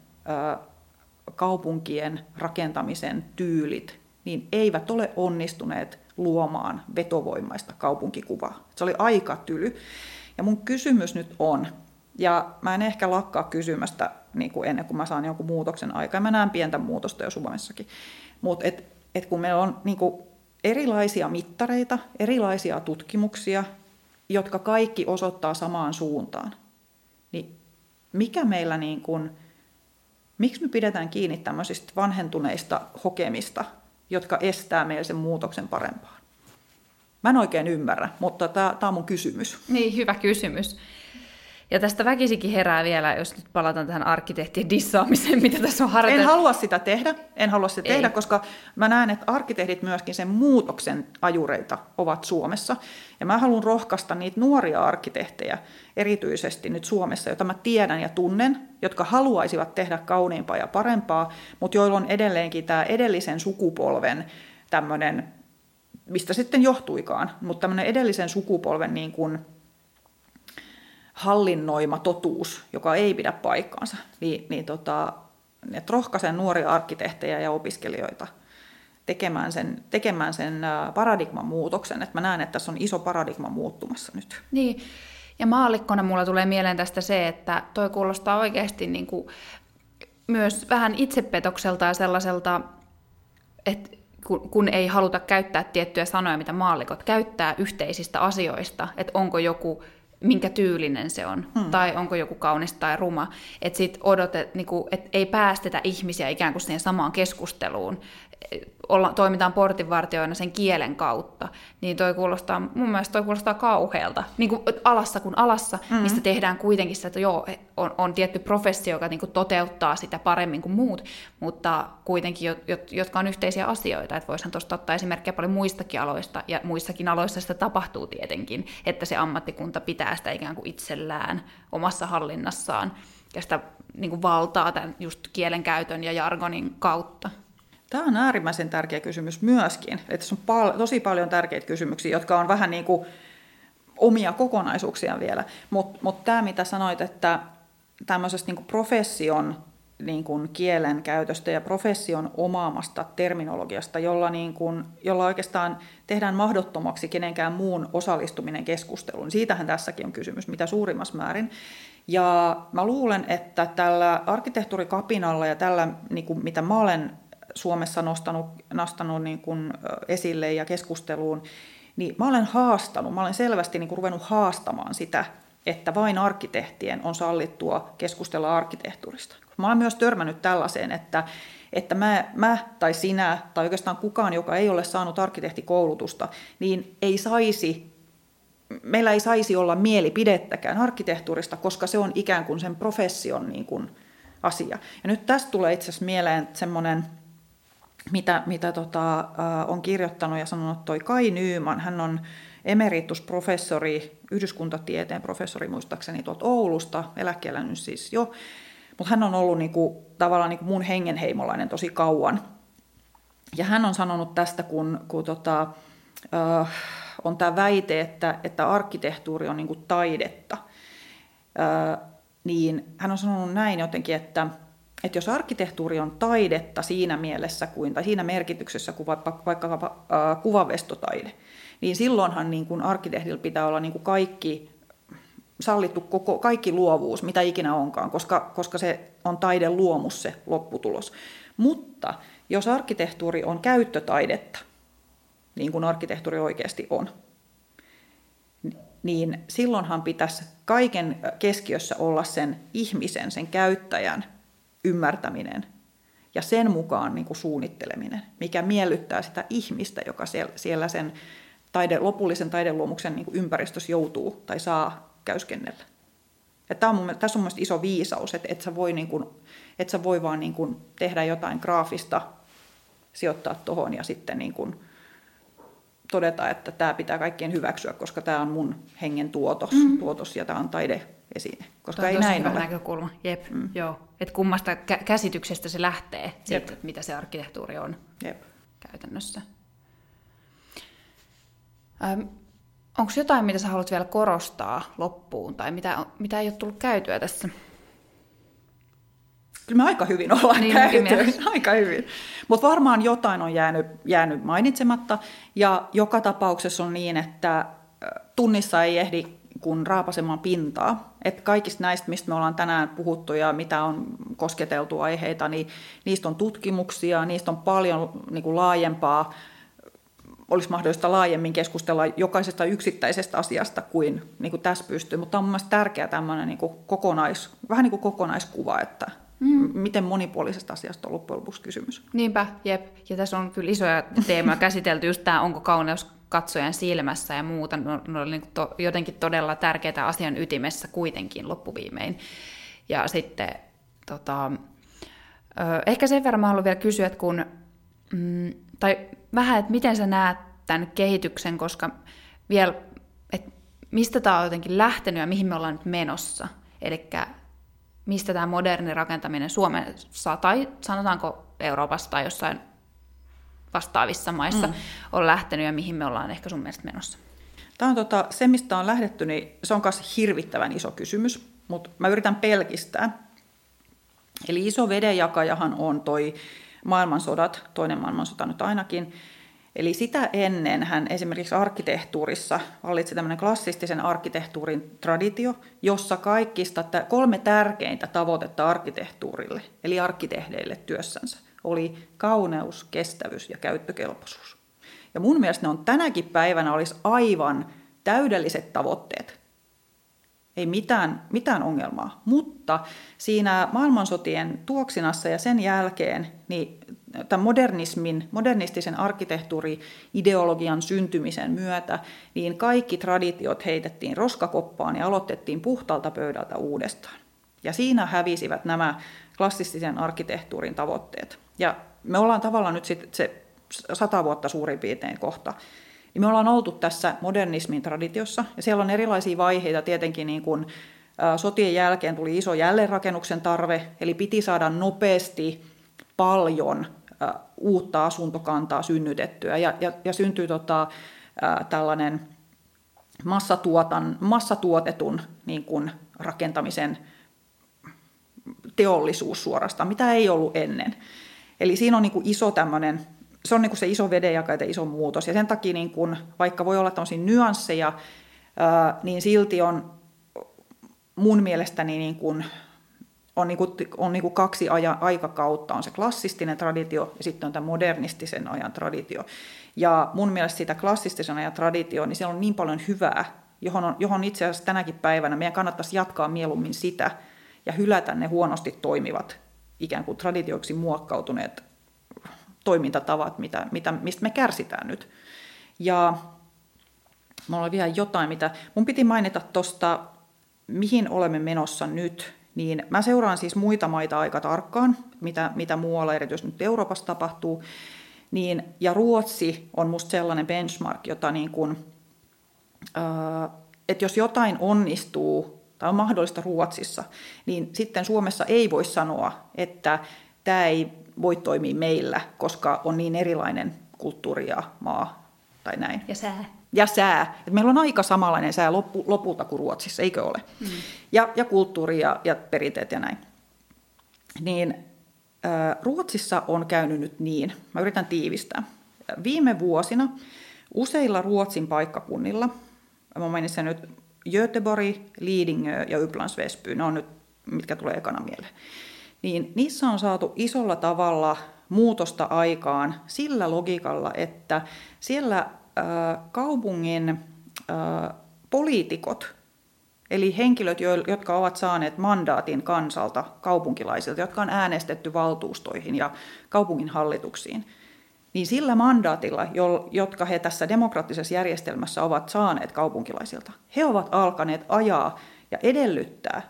kaupunkien rakentamisen tyylit niin eivät ole onnistuneet luomaan vetovoimaista kaupunkikuvaa. Se oli aika tyly. Ja mun kysymys nyt on, ja mä en ehkä lakkaa kysymästä niin kuin ennen kuin mä saan jonkun muutoksen aikaa. Mä näen pientä muutosta jo Suomessakin. Mutta et, et kun meillä on niin kuin erilaisia mittareita, erilaisia tutkimuksia, jotka kaikki osoittaa samaan suuntaan, niin mikä meillä niin kuin – Miksi me pidetään kiinni tämmöisistä vanhentuneista hokemista, jotka estää meillä sen muutoksen parempaan? Mä en oikein ymmärrä, mutta tämä on mun kysymys. Niin, hyvä kysymys. Ja tästä väkisikin herää vielä, jos nyt palataan tähän arkkitehtien dissaamiseen, mitä tässä on harjoiteltu. En halua sitä tehdä, en halua sitä Ei. tehdä, koska mä näen, että arkkitehdit myöskin sen muutoksen ajureita ovat Suomessa. Ja mä haluan rohkaista niitä nuoria arkkitehtejä, erityisesti nyt Suomessa, joita mä tiedän ja tunnen, jotka haluaisivat tehdä kauniimpaa ja parempaa, mutta joilla on edelleenkin tämä edellisen sukupolven tämmöinen, mistä sitten johtuikaan, mutta tämmöinen edellisen sukupolven niin kuin hallinnoima totuus, joka ei pidä paikkaansa, niin, niin tota, että rohkaisen nuoria arkkitehtejä ja opiskelijoita tekemään sen, tekemään sen paradigman muutoksen. Että mä näen, että tässä on iso paradigma muuttumassa nyt. Niin, ja maallikkona mulla tulee mieleen tästä se, että toi kuulostaa oikeasti niin kuin myös vähän itsepetokselta ja sellaiselta, että kun, kun ei haluta käyttää tiettyjä sanoja, mitä maallikot käyttää yhteisistä asioista, että onko joku minkä tyylinen se on, hmm. tai onko joku kaunis tai ruma. Että sit odotet, niinku, et ei päästetä ihmisiä ikään kuin siihen samaan keskusteluun, olla, toimitaan portinvartioina sen kielen kautta, niin toi kuulostaa, mun mielestä toi kuulostaa kauhealta. Niin kuin alassa kuin alassa, mm-hmm. mistä tehdään kuitenkin se, että joo, on, on tietty professio, joka niin kuin toteuttaa sitä paremmin kuin muut, mutta kuitenkin, jotka on yhteisiä asioita. Että voisihan tuosta ottaa esimerkkejä paljon muistakin aloista, ja muissakin aloissa sitä tapahtuu tietenkin, että se ammattikunta pitää sitä ikään kuin itsellään omassa hallinnassaan, ja sitä niin kuin valtaa tämän just kielenkäytön ja jargonin kautta. Tämä on äärimmäisen tärkeä kysymys myöskin. Että tässä on pal- tosi paljon tärkeitä kysymyksiä, jotka on vähän niin kuin omia kokonaisuuksia vielä. Mutta mut tämä, mitä sanoit, että tämmöisestä niin kuin profession niin kuin kielen käytöstä ja profession omaamasta terminologiasta, jolla, niin kuin, jolla oikeastaan tehdään mahdottomaksi kenenkään muun osallistuminen keskusteluun. Siitähän tässäkin on kysymys, mitä suurimmassa määrin. Ja mä luulen, että tällä arkkitehtuurikapinalla ja tällä, niin kuin, mitä mä olen Suomessa nostanut, nostanut niin kuin esille ja keskusteluun, niin mä olen haastanut, mä olen selvästi niin kuin ruvennut haastamaan sitä, että vain arkkitehtien on sallittua keskustella arkkitehtuurista. Mä olen myös törmännyt tällaiseen, että, että mä, mä tai sinä tai oikeastaan kukaan, joka ei ole saanut arkkitehtikoulutusta, niin ei saisi meillä ei saisi olla mielipidettäkään arkkitehtuurista, koska se on ikään kuin sen profession niin kuin asia. Ja nyt tästä tulee itse asiassa mieleen semmoinen, mitä, mitä tota, äh, on kirjoittanut ja sanonut toi Kai Nyyman. Hän on emeritusprofessori, yhdyskuntatieteen professori muistaakseni tuolta Oulusta, eläkkeellä nyt siis jo. Mutta hän on ollut niinku, tavallaan niinku mun hengenheimolainen tosi kauan. Ja hän on sanonut tästä, kun, kun tota, äh, on tämä väite, että, että arkkitehtuuri on niinku taidetta. Äh, niin hän on sanonut näin jotenkin, että, että jos arkkitehtuuri on taidetta siinä mielessä kuin, tai siinä merkityksessä kuin vaikka, vaikka äh, kuvavestotaide, niin silloinhan niin kuin arkkitehdillä pitää olla niin kuin kaikki sallittu koko, kaikki luovuus, mitä ikinä onkaan, koska, koska se on taiden luomus se lopputulos. Mutta jos arkkitehtuuri on käyttötaidetta, niin kuin arkkitehtuuri oikeasti on, niin silloinhan pitäisi kaiken keskiössä olla sen ihmisen, sen käyttäjän ymmärtäminen ja sen mukaan niin kuin suunnitteleminen, mikä miellyttää sitä ihmistä, joka siellä sen taide, lopullisen taideluomuksen niin ympäristössä joutuu tai saa käyskennellä. Että on mun, tässä on mun iso viisaus, että et sä voi, niin et sä voi vaan niin kuin tehdä jotain graafista, sijoittaa tuohon ja sitten niin kuin todeta, että tämä pitää kaikkien hyväksyä, koska tämä on mun hengen tuotos, mm. tuotos ja tämä on taideesine. Koska Toi ei näin ole. näkökulma. Jep, mm. joo. Et kummasta kä- käsityksestä se lähtee, siitä, että mitä se arkkitehtuuri on Jep. käytännössä. Ähm, Onko jotain, mitä sä haluat vielä korostaa loppuun, tai mitä, mitä ei ole tullut käytyä tässä? Kyllä me aika hyvin ollaan niin, käyty. Aika hyvin. Mutta varmaan jotain on jäänyt, jäänyt mainitsematta. Ja joka tapauksessa on niin, että tunnissa ei ehdi kun raapasemaan pintaa. Että kaikista näistä, mistä me ollaan tänään puhuttu ja mitä on kosketeltu aiheita, niin niistä on tutkimuksia, niistä on paljon niin kuin laajempaa olisi mahdollista laajemmin keskustella jokaisesta yksittäisestä asiasta kuin, niin kuin tässä pystyy. Mutta on mielestäni tärkeä tämmöinen niin kuin kokonais, vähän niin kuin kokonaiskuva, että mm. miten monipuolisesta asiasta on loppujen lopuksi kysymys. Niinpä, jep. Ja tässä on kyllä isoja teemoja käsitelty, just tämä onko kauneus katsojan silmässä ja muuta. Ne on, on niin to, jotenkin todella tärkeitä asian ytimessä kuitenkin loppuviimein. Ja sitten, tota, ehkä sen verran mä haluan vielä kysyä, että kun, mm, tai vähän, että miten sä näet tämän kehityksen, koska vielä, että mistä tämä on jotenkin lähtenyt ja mihin me ollaan nyt menossa. Eli mistä tämä moderni rakentaminen Suomessa tai sanotaanko Euroopassa tai jossain vastaavissa maissa mm. on lähtenyt ja mihin me ollaan ehkä sun mielestä menossa? Tämä on tota, se, mistä on lähdetty, niin se on myös hirvittävän iso kysymys, mutta mä yritän pelkistää. Eli iso vedenjakajahan on toi maailmansodat, toinen maailmansota nyt ainakin. Eli sitä ennen hän esimerkiksi arkkitehtuurissa vallitsi tämmöinen klassistisen arkkitehtuurin traditio, jossa kaikista kolme tärkeintä tavoitetta arkkitehtuurille, eli arkkitehdeille työssänsä, oli kauneus, kestävyys ja käyttökelpoisuus. Ja mun mielestä ne on tänäkin päivänä olisi aivan täydelliset tavoitteet. Ei mitään, mitään ongelmaa. Mutta siinä maailmansotien tuoksinassa ja sen jälkeen niin tämän modernismin, modernistisen arkkitehtuuri-ideologian syntymisen myötä, niin kaikki traditiot heitettiin roskakoppaan ja aloitettiin puhtalta pöydältä uudestaan. Ja siinä hävisivät nämä klassistisen arkkitehtuurin tavoitteet. Ja me ollaan tavallaan nyt sit se sata vuotta suurin piirtein kohta. Niin me ollaan oltu tässä modernismin traditiossa, ja siellä on erilaisia vaiheita tietenkin niin kuin, sotien jälkeen tuli iso jälleenrakennuksen tarve, eli piti saada nopeasti paljon uutta asuntokantaa synnytettyä ja, ja, ja syntyy tota, tällainen massatuotan, massatuotetun niin kuin rakentamisen teollisuus suorastaan, mitä ei ollut ennen. Eli siinä on niin kuin iso tämmöinen, se on niin kuin se iso vedenjaka ja iso muutos. Ja sen takia, niin kuin, vaikka voi olla tämmöisiä nyansseja, niin silti on mun mielestäni niin kuin on, niin kuin, on niin kuin kaksi aja, aikakautta. On se klassistinen traditio ja sitten on tämä modernistisen ajan traditio. Ja mun mielestä sitä klassistisen ajan traditio, niin siellä on niin paljon hyvää, johon, on, johon itse asiassa tänäkin päivänä meidän kannattaisi jatkaa mieluummin sitä ja hylätä ne huonosti toimivat ikään kuin traditioiksi muokkautuneet toimintatavat, mitä, mitä, mistä me kärsitään nyt. Ja mulla oli vielä jotain, mitä mun piti mainita tuosta, mihin olemme menossa nyt. Niin mä seuraan siis muita maita aika tarkkaan, mitä, mitä muualla erityisesti nyt Euroopassa tapahtuu. Niin, ja Ruotsi on musta sellainen benchmark, jota niin kuin, äh, että jos jotain onnistuu tai on mahdollista Ruotsissa, niin sitten Suomessa ei voi sanoa, että tämä ei voi toimia meillä, koska on niin erilainen kulttuuri ja maa tai näin. Ja sää. Ja sää. Et meillä on aika samanlainen sää loppu, lopulta kuin Ruotsissa, eikö ole? Mm. Ja, ja kulttuuri ja, ja perinteet ja näin. Niin äh, Ruotsissa on käynyt nyt niin, mä yritän tiivistää. Viime vuosina useilla Ruotsin paikkakunnilla, mä mainitsen nyt Göteborg, Lidingö ja Upplands Väsby, ne on nyt, mitkä tulee ekana mieleen niin niissä on saatu isolla tavalla muutosta aikaan sillä logiikalla, että siellä kaupungin äh, poliitikot, eli henkilöt, jotka ovat saaneet mandaatin kansalta, kaupunkilaisilta, jotka on äänestetty valtuustoihin ja kaupungin hallituksiin, niin sillä mandaatilla, jotka he tässä demokraattisessa järjestelmässä ovat saaneet kaupunkilaisilta, he ovat alkaneet ajaa ja edellyttää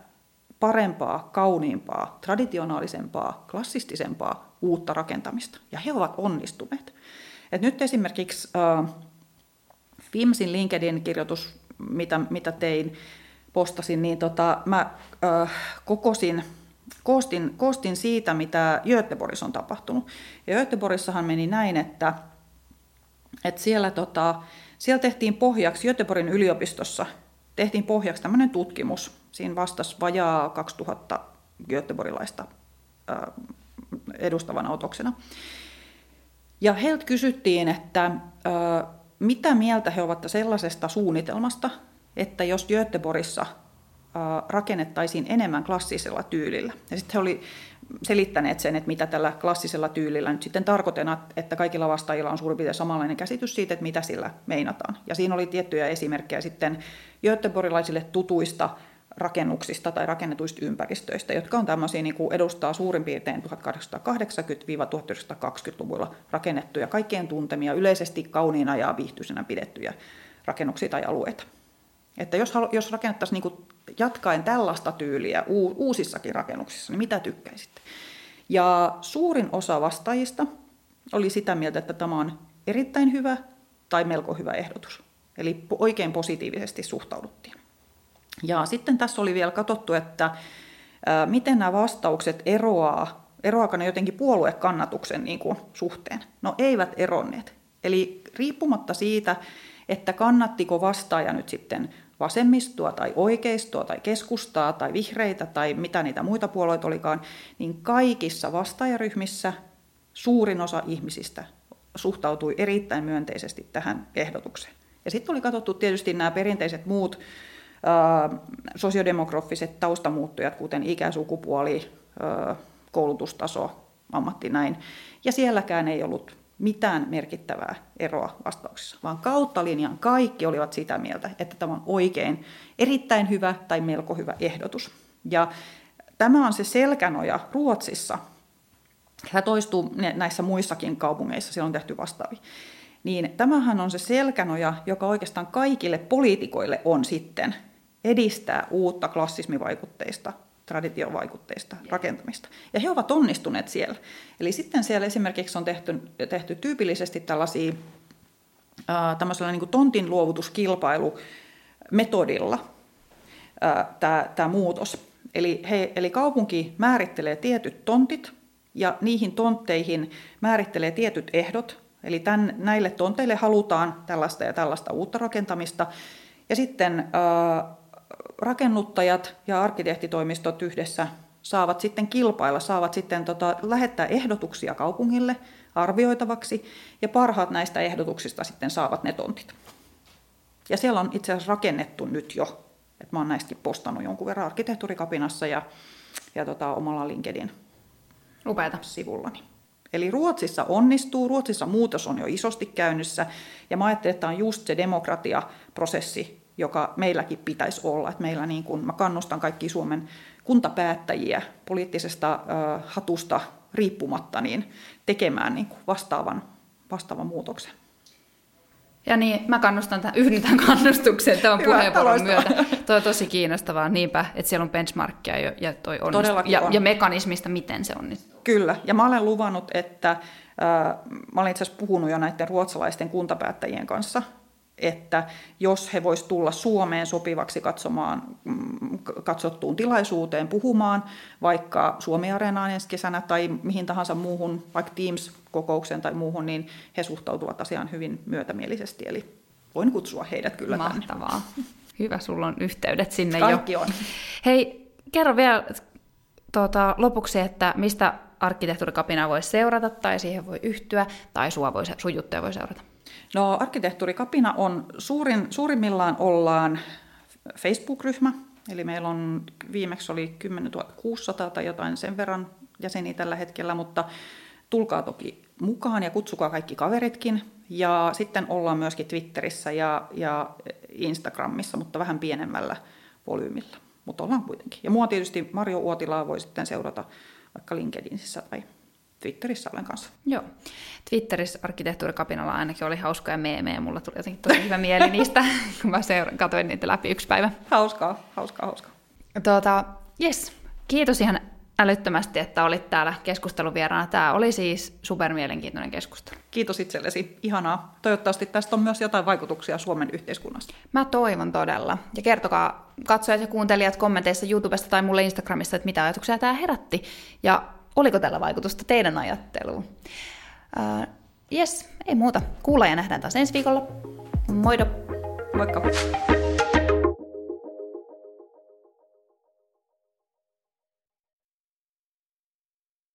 parempaa, kauniimpaa, traditionaalisempaa, klassistisempaa uutta rakentamista. Ja he ovat onnistuneet. Et nyt esimerkiksi äh, viimeisin LinkedIn-kirjoitus, mitä, mitä tein, postasin, niin tota, mä äh, kokosin, koostin, koostin siitä, mitä Göteborgissa on tapahtunut. Ja Göteborgissahan meni näin, että, että siellä, tota, siellä tehtiin pohjaksi Göteborgin yliopistossa tehtiin pohjaksi tämmöinen tutkimus. Siinä vastasi vajaa 2000 göteborgilaista edustavana otoksena. Ja heiltä kysyttiin, että mitä mieltä he ovat sellaisesta suunnitelmasta, että jos Göteborgissa rakennettaisiin enemmän klassisella tyylillä. Ja sitten he oli selittäneet sen, että mitä tällä klassisella tyylillä nyt sitten tarkoitetaan, että kaikilla vastaajilla on suurin piirtein samanlainen käsitys siitä, että mitä sillä meinataan. Ja siinä oli tiettyjä esimerkkejä sitten göteborgilaisille tutuista rakennuksista tai rakennetuista ympäristöistä, jotka on tämmöisiä, niin kuin edustaa suurin piirtein 1880-1920-luvulla rakennettuja, kaikkien tuntemia, yleisesti kauniina ja viihtyisenä pidettyjä rakennuksia tai alueita. Että jos, jos rakennettaisiin niin jatkaen tällaista tyyliä uusissakin rakennuksissa, niin mitä tykkäisitte? Ja suurin osa vastaajista oli sitä mieltä, että tämä on erittäin hyvä tai melko hyvä ehdotus. Eli oikein positiivisesti suhtauduttiin. Ja sitten tässä oli vielä katsottu, että miten nämä vastaukset eroaa, eroaako ne jotenkin puoluekannatuksen niin kuin, suhteen. No eivät eronneet. Eli riippumatta siitä, että kannattiko vastaaja nyt sitten vasemmistoa tai oikeistoa tai keskustaa tai vihreitä tai mitä niitä muita puolueita olikaan, niin kaikissa vastaajaryhmissä suurin osa ihmisistä suhtautui erittäin myönteisesti tähän ehdotukseen. Ja sitten oli katsottu tietysti nämä perinteiset muut sosiodemografiset taustamuuttujat, kuten ikä, sukupuoli, koulutustaso, ammatti näin. Ja sielläkään ei ollut mitään merkittävää eroa vastauksissa, vaan kautta linjan kaikki olivat sitä mieltä, että tämä on oikein erittäin hyvä tai melko hyvä ehdotus. Ja tämä on se selkänoja Ruotsissa. Tämä toistuu näissä muissakin kaupungeissa, siellä on tehty vastaavia. Niin tämähän on se selkänoja, joka oikeastaan kaikille poliitikoille on sitten edistää uutta klassismivaikutteista traditiovaikutteista rakentamista. Ja he ovat onnistuneet siellä. Eli sitten siellä esimerkiksi on tehty, tehty tyypillisesti tällaisia tämmöisellä niin tontin luovutuskilpailu metodilla tämä, tämä muutos. Eli, he, eli kaupunki määrittelee tietyt tontit ja niihin tontteihin määrittelee tietyt ehdot. Eli tämän, näille tonteille halutaan tällaista ja tällaista uutta rakentamista. Ja sitten rakennuttajat ja arkkitehtitoimistot yhdessä saavat sitten kilpailla, saavat sitten tota, lähettää ehdotuksia kaupungille arvioitavaksi, ja parhaat näistä ehdotuksista sitten saavat ne tontit. Ja siellä on itse asiassa rakennettu nyt jo, että mä oon näistäkin postannut jonkun verran arkkitehtuurikapinassa ja, ja tota, omalla LinkedIn Upeata. sivullani. Eli Ruotsissa onnistuu, Ruotsissa muutos on jo isosti käynnissä, ja mä ajattelen, että tämä on just se demokratiaprosessi, joka meilläkin pitäisi olla. Että meillä niin kuin, mä kannustan kaikki Suomen kuntapäättäjiä poliittisesta äh, hatusta riippumatta niin tekemään niin vastaavan, vastaavan muutoksen. Ja niin, mä kannustan tämän, yhdyn tämän kannustukseen tämän Hyvä, puheenvuoron myötä. Tuo on tosi kiinnostavaa, niinpä, että siellä on benchmarkkia ja, ja, toi onnistu, ja, on. ja mekanismista, miten se onnistuu. Kyllä, ja mä olen luvannut, että äh, mä olen itse asiassa puhunut jo näiden ruotsalaisten kuntapäättäjien kanssa, että jos he voisivat tulla Suomeen sopivaksi katsomaan, mm, katsottuun tilaisuuteen puhumaan, vaikka Suomi-areenaan ensi kesänä tai mihin tahansa muuhun, vaikka Teams-kokoukseen tai muuhun, niin he suhtautuvat asiaan hyvin myötämielisesti. Eli voin kutsua heidät kyllä Mahtavaa. Tänne. Hyvä, sulla on yhteydet sinne Kaikki jo. on. Hei, kerro vielä tuota, lopuksi, että mistä arkkitehtuurikapinaa voi seurata tai siihen voi yhtyä tai sua voi, sun juttuja voi seurata? No arkkitehtuurikapina on suurin, suurimmillaan ollaan Facebook-ryhmä, eli meillä on viimeksi oli 10 600 tai jotain sen verran jäseniä tällä hetkellä, mutta tulkaa toki mukaan ja kutsukaa kaikki kaveritkin. Ja sitten ollaan myöskin Twitterissä ja, ja Instagramissa, mutta vähän pienemmällä volyymilla. Mutta ollaan kuitenkin. Ja mua tietysti Mario Uotilaa voi sitten seurata vaikka LinkedInissä tai Twitterissä olen kanssa. Joo. Twitterissä arkkitehtuurikapinalla ainakin oli hauskoja meemejä. Mulla tuli jotenkin tosi hyvä mieli niistä, kun mä seura- katsoin niitä läpi yksi päivä. Hauskaa, hauskaa, hauskaa. Tuota, yes. Kiitos ihan älyttömästi, että olit täällä keskusteluvieraana. Tämä oli siis supermielenkiintoinen keskustelu. Kiitos itsellesi. Ihanaa. Toivottavasti tästä on myös jotain vaikutuksia Suomen yhteiskunnassa. Mä toivon todella. Ja kertokaa katsojat ja kuuntelijat kommenteissa YouTubesta tai mulle Instagramissa, että mitä ajatuksia tämä herätti. Ja oliko tällä vaikutusta teidän ajatteluun? Uh, yes, ei muuta. Kuulla ja nähdään taas ensi viikolla. Moido! Moikka!